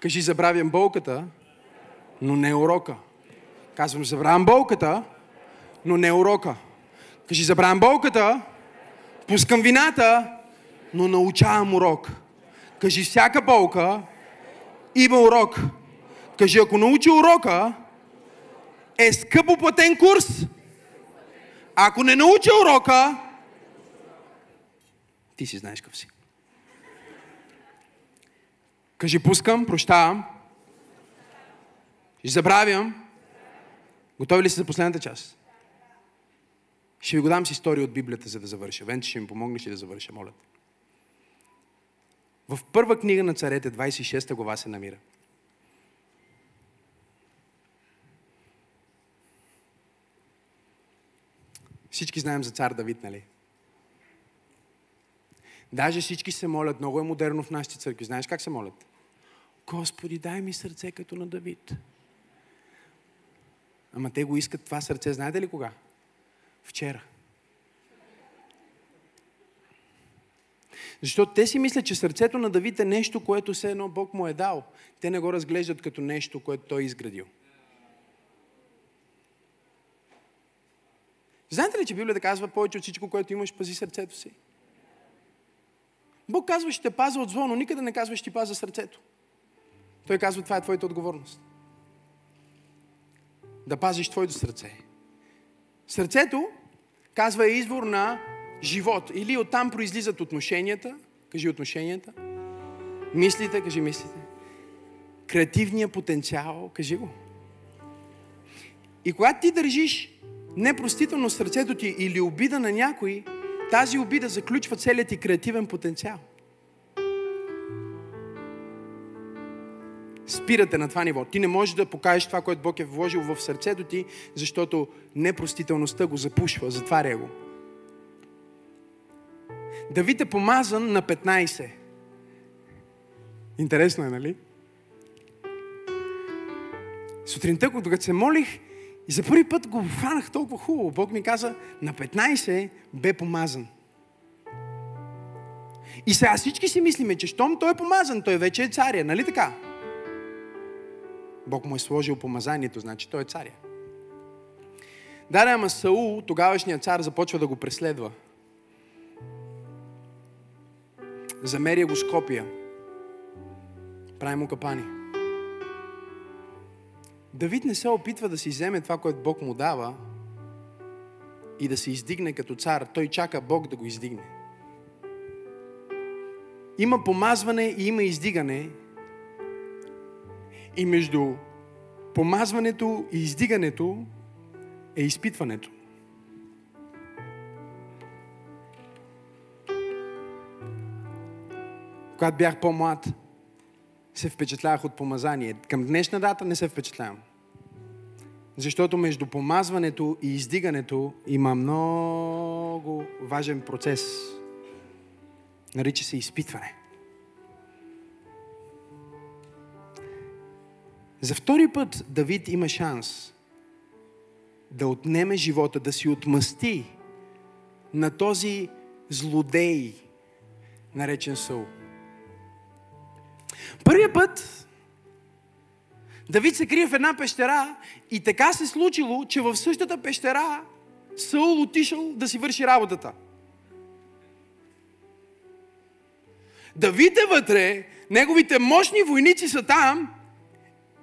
Speaker 1: Кажи, забравям болката, но не урока. Казвам, забравям болката, но не урока. Кажи, забравям болката, пускам вината, но научавам урок. Кажи, всяка болка има урок. Кажи, ако научи урока, е скъпо платен курс. Ако не научи урока, ти си знаеш какъв си. Кажи, пускам, прощавам. Забравям. Готови ли сте за последната част? Ще ви го дам с история от Библията, за да завърша. Венци ще ми помогнеш ли да завърша, моля В първа книга на царете, 26 глава се намира. Всички знаем за цар Давид, нали? Даже всички се молят, много е модерно в нашите църкви. Знаеш как се молят? Господи, дай ми сърце като на Давид. Ама те го искат това сърце, знаете ли кога? Вчера. Защото те си мислят, че сърцето на Давид е нещо, което все едно Бог му е дал. Те не го разглеждат като нещо, което той е изградил. Знаете ли, че Библията казва повече от всичко, което имаш, пази сърцето си? Бог казва, ще те паза от зло, но никъде не казва, ще ти паза сърцето. Той казва, това е твоята отговорност. Да пазиш твоето сърце. Сърцето, казва, е извор на живот. Или оттам произлизат отношенията. Кажи отношенията. Мислите, кажи мислите. Креативния потенциал, кажи го. И когато ти държиш непростително сърцето ти или обида на някой, тази обида заключва целият ти креативен потенциал. Спирате на това ниво. Ти не можеш да покажеш това, което Бог е вложил в сърцето ти, защото непростителността го запушва, затваря го. Давид е помазан на 15. Интересно е, нали? Сутринта, когато се молих, и за първи път го фанах толкова хубаво. Бог ми каза, на 15 бе помазан. И сега всички си мислиме, че щом той е помазан, той вече е царя, нали така? Бог му е сложил помазанието, значи той е царя. Да, да, ама Саул, тогавашният цар, започва да го преследва. Замеря го с копия. Прави му капани. Давид не се опитва да си вземе това, което Бог му дава и да се издигне като цар. Той чака Бог да го издигне. Има помазване и има издигане. И между помазването и издигането е изпитването. Когато бях по-млад, се впечатлявах от помазание. Към днешна дата не се впечатлявам. Защото между помазването и издигането има много важен процес. Нарича се изпитване. За втори път Давид има шанс да отнеме живота, да си отмъсти на този злодей, наречен Саул. Първия път Давид се крие в една пещера и така се случило, че в същата пещера Саул отишъл да си върши работата. Давид е вътре, неговите мощни войници са там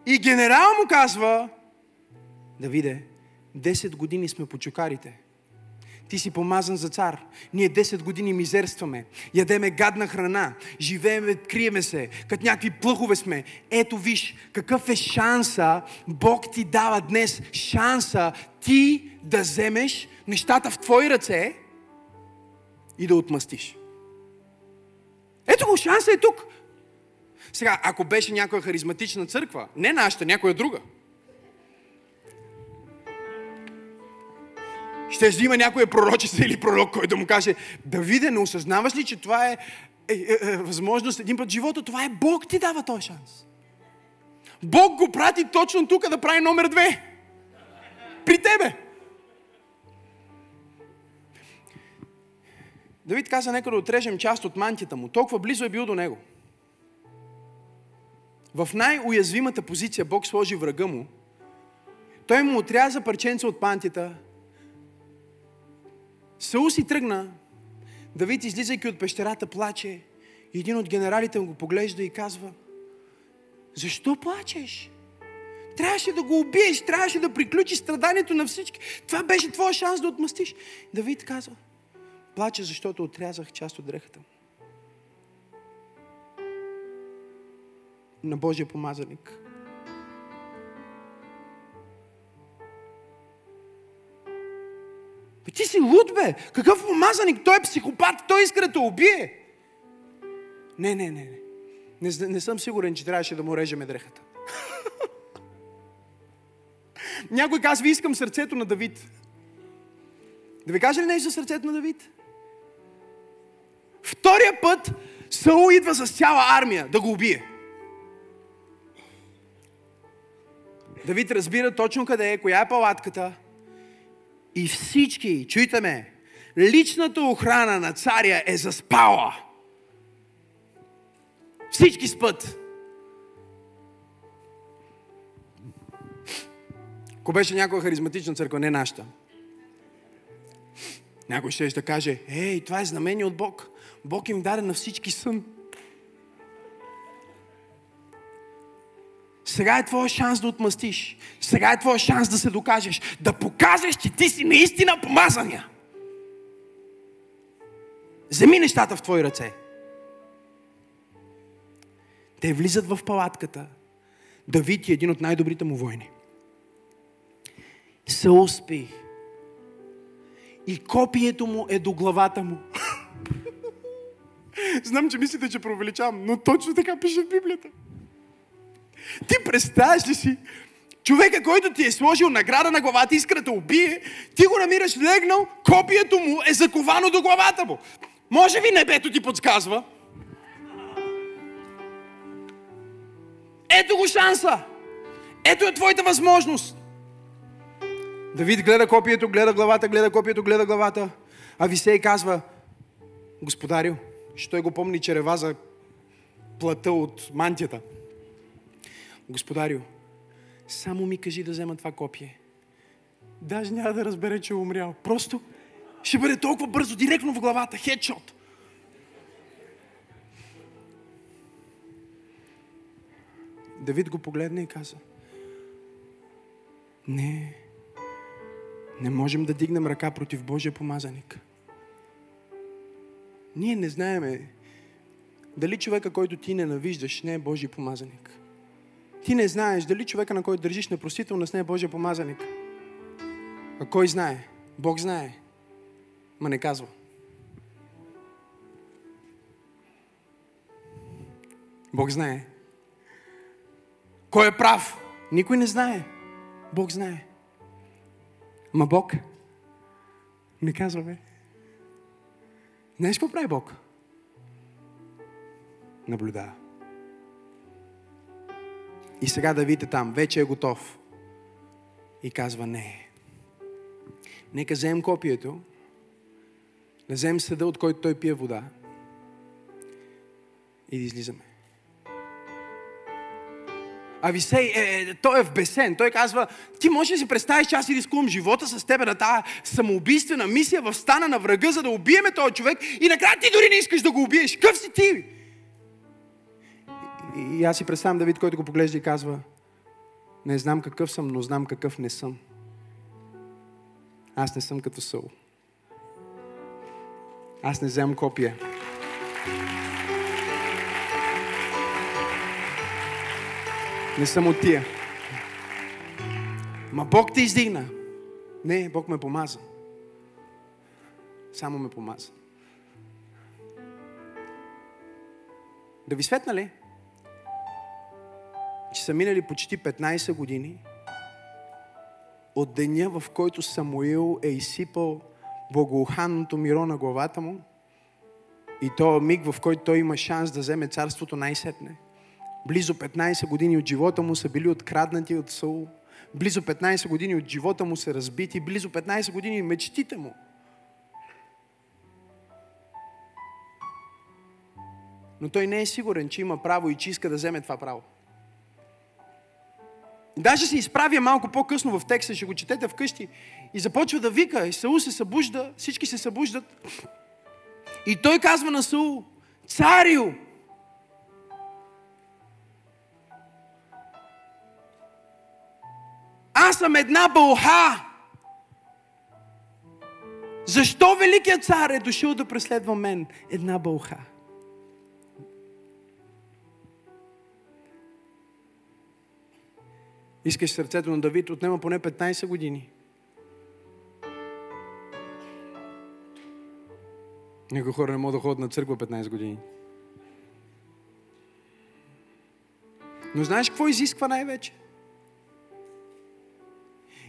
Speaker 1: и генерал му казва, Давиде, 10 години сме по чукарите. Ти си помазан за цар. Ние 10 години мизерстваме. Ядеме гадна храна. Живееме, криеме се. Като някакви плъхове сме. Ето виж, какъв е шанса Бог ти дава днес. Шанса ти да вземеш нещата в твои ръце и да отмъстиш. Ето го, шанса е тук. Сега, ако беше някоя харизматична църква, не нашата, някоя друга – Ще да има някоя пророчица или пророк, който му каже, Давиде, не осъзнаваш ли, че това е, е, е, е възможност един път в живота? Това е Бог ти дава този шанс. Бог го прати точно тук да прави номер две. При тебе. Давид каза, нека да отрежем част от мантията му. Толкова близо е бил до него. В най-уязвимата позиция Бог сложи врага му. Той му отряза парченца от мантията, Саул си тръгна. Давид, излизайки от пещерата, плаче. И един от генералите му го поглежда и казва, защо плачеш? Трябваше да го убиеш, трябваше да приключи страданието на всички. Това беше твоя шанс да отмъстиш. Давид казва, плача, защото отрязах част от дрехата. На Божия помазаник. Бе, ти си луд, бе! Какъв помазаник? Той е психопат, той иска да те убие. Не, не, не, не. Не, не съм сигурен, че трябваше да му режеме дрехата. Някой казва, искам сърцето на Давид. Да ви кажа ли нещо за сърцето на Давид? Втория път Саул идва с цяла армия да го убие. Давид разбира точно къде е, коя е палатката, и всички, чуйте ме, личната охрана на царя е заспала. Всички спът. Ако беше някоя харизматична църква, не нашата. Някой ще да каже, ей, това е знамение от Бог. Бог им даде на всички сън. Сега е твоя шанс да отмъстиш. Сега е твоя шанс да се докажеш. Да покажеш, че ти си наистина помазания. Вземи нещата в твои ръце. Те влизат в палатката. Давид е един от най-добрите му войни. Се успи. И копието му е до главата му. Знам, че мислите, че провеличавам, но точно така пише в Библията. Ти представяш ли си човека, който ти е сложил награда на главата, иска да те убие, ти го намираш легнал, копието му е заковано до главата му. Може би небето ти подсказва? Ето го шанса! Ето е твоята възможност! Давид гледа копието, гледа главата, гледа копието, гледа главата. А Висей казва, Господарю, що той го помни черева за плата от мантията. Господарю, само ми кажи да взема това копие. Даже няма да разбере, че е умрял. Просто ще бъде толкова бързо, директно в главата, хедшот. Давид го погледна и каза, не, не можем да дигнем ръка против Божия помазаник. Ние не знаеме дали човека, който ти ненавиждаш, не е Божий помазаник. Ти не знаеш дали човека, на който държиш непростителност, не е Божия помазаник. А кой знае? Бог знае. Ма не казва. Бог знае. Кой е прав? Никой не знае. Бог знае. Ма Бог не казва, бе. Знаеш какво прави Бог? Наблюдава. И сега да видите там, вече е готов. И казва, не. Нека вземем копието, да вземем съда, от който той пие вода и да излизаме. А Висей, е, е, той е в бесен. Той казва, ти можеш да си представиш, че аз си рискувам живота с тебе на тази самоубийствена мисия в стана на врага, за да убиеме този човек и накрая ти дори не искаш да го убиеш. Къв си ти? И, аз си представям Давид, който го поглежда и казва, не знам какъв съм, но знам какъв не съм. Аз не съм като Саул. Аз не вземам копия. Не съм от тия. Ма Бог те издигна. Не, Бог ме помаза. Само ме помаза. Да ви светна ли? Че са минали почти 15 години от деня, в който Самуил е изсипал благоуханното миро на главата му и то миг, в който той има шанс да вземе царството най-сетне. Близо 15 години от живота му са били откраднати от Саул. Близо 15 години от живота му са разбити. Близо 15 години мечтите му. Но той не е сигурен, че има право и че иска да вземе това право. Даже се изправя малко по-късно в текста, ще го четете вкъщи, и започва да вика. И Саул се събужда, всички се събуждат. И той казва на Саул, царю, Аз съм една бълха. Защо Великият цар е дошъл да преследва мен? Една бълха. Искаш сърцето на Давид, отнема поне 15 години. Някои хора не могат да ходят на църква 15 години. Но знаеш какво изисква най-вече?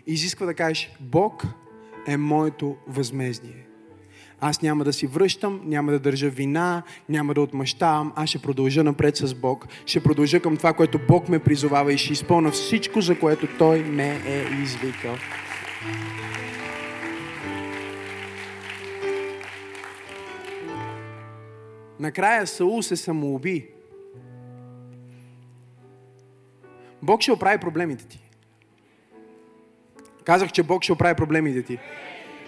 Speaker 1: изисква да кажеш, Бог е моето възмездие. Аз няма да си връщам, няма да държа вина, няма да отмъщавам, аз ще продължа напред с Бог. Ще продължа към това, което Бог ме призовава и ще изпълна всичко, за което Той ме е извикал. Накрая Саул се самоуби. Бог ще оправи проблемите ти. Казах, че Бог ще оправи проблемите ти.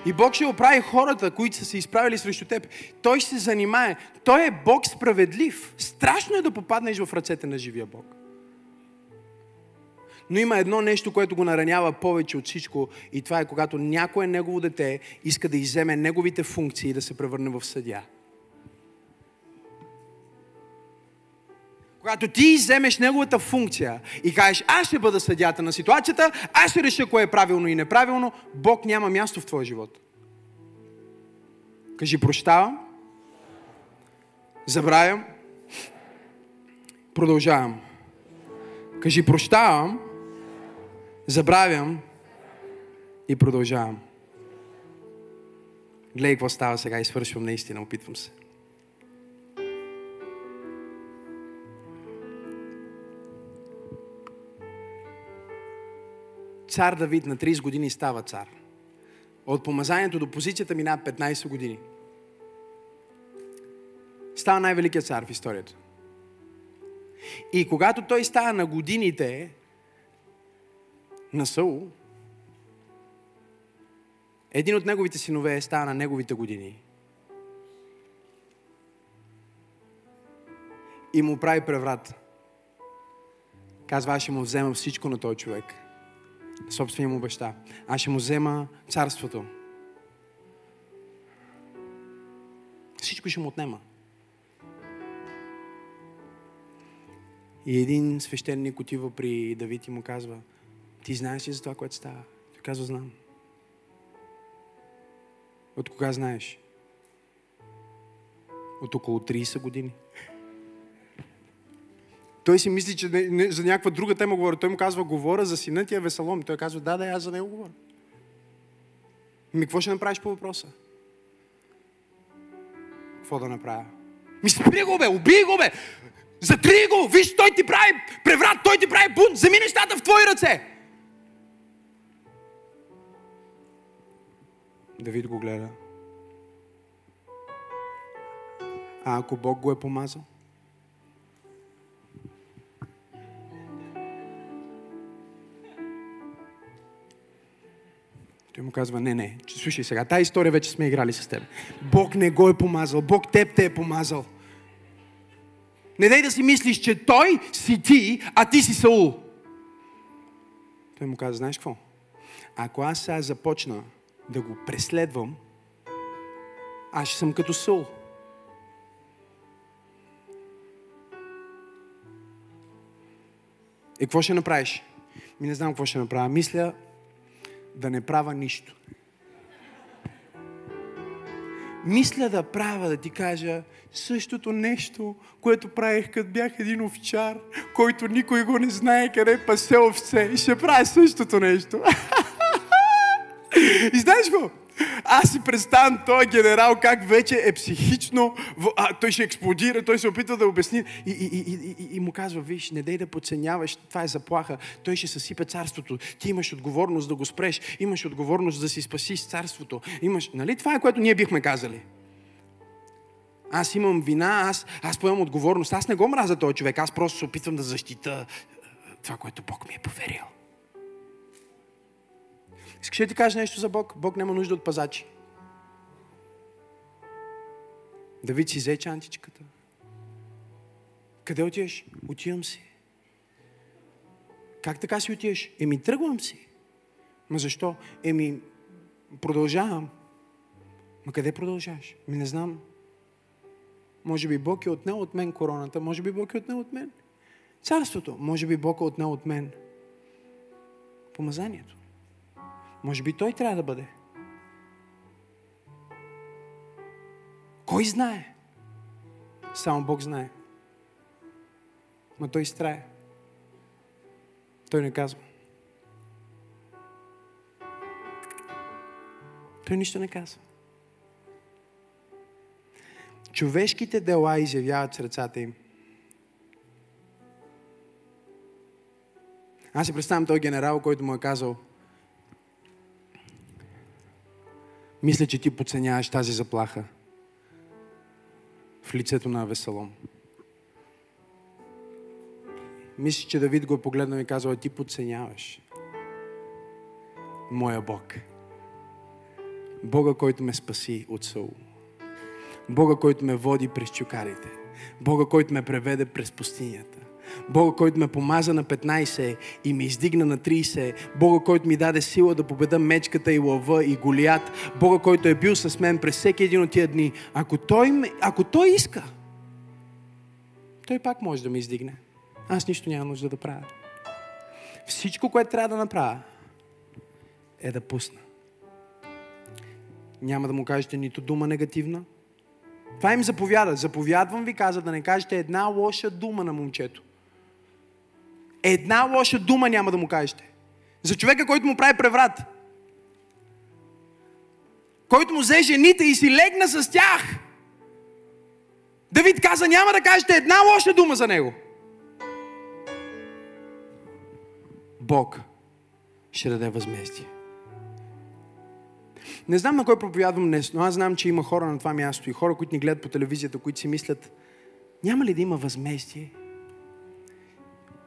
Speaker 1: И Бог ще оправи хората, които са се изправили срещу теб. Той ще се занимае. Той е Бог справедлив. Страшно е да попаднеш в ръцете на живия Бог. Но има едно нещо, което го наранява повече от всичко и това е когато някое негово дете иска да иземе неговите функции и да се превърне в съдя. Когато ти вземеш неговата функция и кажеш, аз ще бъда съдята на ситуацията, аз ще реша кое е правилно и неправилно, Бог няма място в твоя живот. Кажи, прощавам, забравям, продължавам. Кажи, прощавам, забравям и продължавам. Гледай какво става сега и свършвам наистина, опитвам се. Цар Давид на 30 години става цар. От помазанието до позицията минават 15 години. Става най-великият цар в историята. И когато той става на годините на Саул, един от неговите синове става на неговите години. И му прави преврат. Казва, аз ще му взема всичко на този човек. Собствения му баща. Аз ще му взема царството. Всичко ще му отнема. И един свещеник отива при Давид и му казва, ти знаеш ли за това, което става? Той казва, знам. От кога знаеш? От около 30 години. Той си мисли, че не, не, за някаква друга тема говори. Той му казва, говоря за сина ти е Весалом. Той казва, да, да, аз за него говоря. Ми, какво ще направиш по въпроса? Какво да направя? Ми, спри го, бе, убий го, бе! Затри го! Виж, той ти прави преврат, той ти прави бунт! Вземи нещата в твои ръце! Давид го гледа. А ако Бог го е помазал? Той му казва, не, не, слушай сега, тази история вече сме играли с теб. Бог не го е помазал, Бог теб те е помазал. Не дай да си мислиш, че той си ти, а ти си Саул. Той му каза, знаеш какво? Ако аз сега започна да го преследвам, аз ще съм като Саул. И какво ще направиш? Ми не знам какво ще направя. Мисля да не правя нищо. Мисля да правя, да ти кажа, същото нещо, което правих, като бях един овчар, който никой го не знае къде пасе овце. И ще правя същото нещо. И знаеш какво? Аз си представям този генерал как вече е психично, а, той ще експлодира, той се опитва да обясни и, и, и, и, и му казва, виж, не дай да подценяваш, това е заплаха, той ще съсипе царството, ти имаш отговорност да го спреш, имаш отговорност да си спасиш царството, имаш, нали това е което ние бихме казали? Аз имам вина, аз, аз поемам отговорност, аз не го мразя този човек, аз просто се опитвам да защита това, което Бог ми е поверил. Искаш да ти кажа нещо за Бог? Бог няма нужда от пазачи. Давид си взе чантичката. Къде отиваш? Отивам си. Как така си отиваш? Еми, тръгвам си. Ма защо? Еми, продължавам. Ма къде продължаваш? Ми не знам. Може би Бог е отнел от мен короната, може би Бог е отнел от мен. Царството, може би Бог е отнел от мен. Помазанието. Може би той трябва да бъде. Кой знае? Само Бог знае. Ма той страе. Той не казва. Той нищо не казва. Човешките дела изявяват сърцата им. Аз си представям той генерал, който му е казал – Мисля, че ти подценяваш тази заплаха в лицето на Авесалом. Мисля, че Давид го е погледнал и казал, ти подценяваш моя Бог. Бога, който ме спаси от Саул. Бога, който ме води през чукарите. Бога, който ме преведе през пустинята. Бога, който ме помаза на 15 и ме издигна на 30. Бога, който ми даде сила да победа мечката и лъва и голият. Бога, който е бил с мен през всеки един от тия дни. Ако той, ако той иска, той пак може да ме издигне. Аз нищо няма нужда да правя. Всичко, което трябва да направя, е да пусна. Няма да му кажете нито дума негативна. Това им заповяда. Заповядвам ви, каза, да не кажете една лоша дума на момчето. Една лоша дума няма да му кажете. За човека, който му прави преврат. Който му взе жените и си легна с тях. Давид каза, няма да кажете една лоша дума за него. Бог ще даде възмездие. Не знам на кой проповядвам днес, но аз знам, че има хора на това място и хора, които ни гледат по телевизията, които си мислят, няма ли да има възмездие?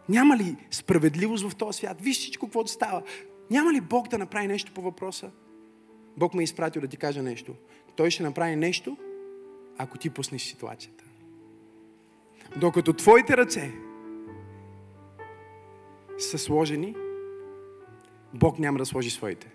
Speaker 1: Няма ли справедливост в този свят? Виж всичко, каквото става. Няма ли Бог да направи нещо по въпроса? Бог ме е изпратил да ти кажа нещо. Той ще направи нещо, ако ти пуснеш ситуацията. Докато твоите ръце са сложени, Бог няма да сложи своите.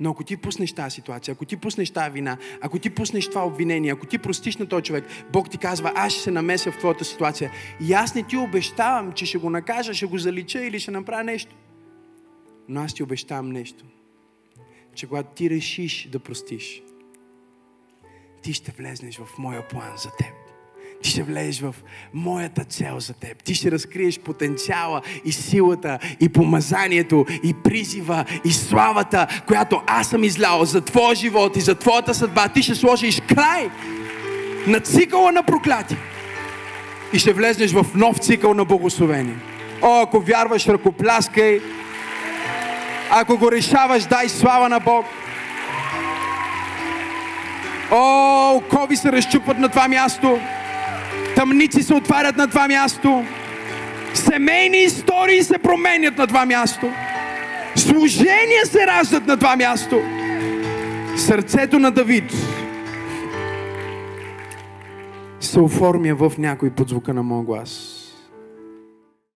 Speaker 1: Но ако ти пуснеш тази ситуация, ако ти пуснеш тази вина, ако ти пуснеш това обвинение, ако ти простиш на този човек, Бог ти казва, аз ще се намеся в твоята ситуация. И аз не ти обещавам, че ще го накажа, ще го залича или ще направя нещо. Но аз ти обещавам нещо. Че когато ти решиш да простиш, ти ще влезнеш в моя план за теб. Ти ще влезеш в моята цел за теб. Ти ще разкриеш потенциала и силата и помазанието и призива и славата, която аз съм излял за твоя живот и за твоята съдба. Ти ще сложиш край на цикъла на проклятие и ще влезнеш в нов цикъл на благословение. О, ако вярваш, ръкопляскай. Ако го решаваш, дай слава на Бог. О, окови се разчупват на това място. Тъмници се отварят на това място. Семейни истории се променят на това място. Служения се раждат на това място. Сърцето на Давид се оформя в някой под звука на моя глас.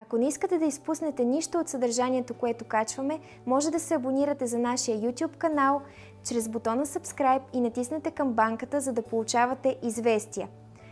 Speaker 2: Ако не искате да изпуснете нищо от съдържанието, което качваме, може да се абонирате за нашия YouTube канал чрез бутона Subscribe и натиснете камбанката, за да получавате известия.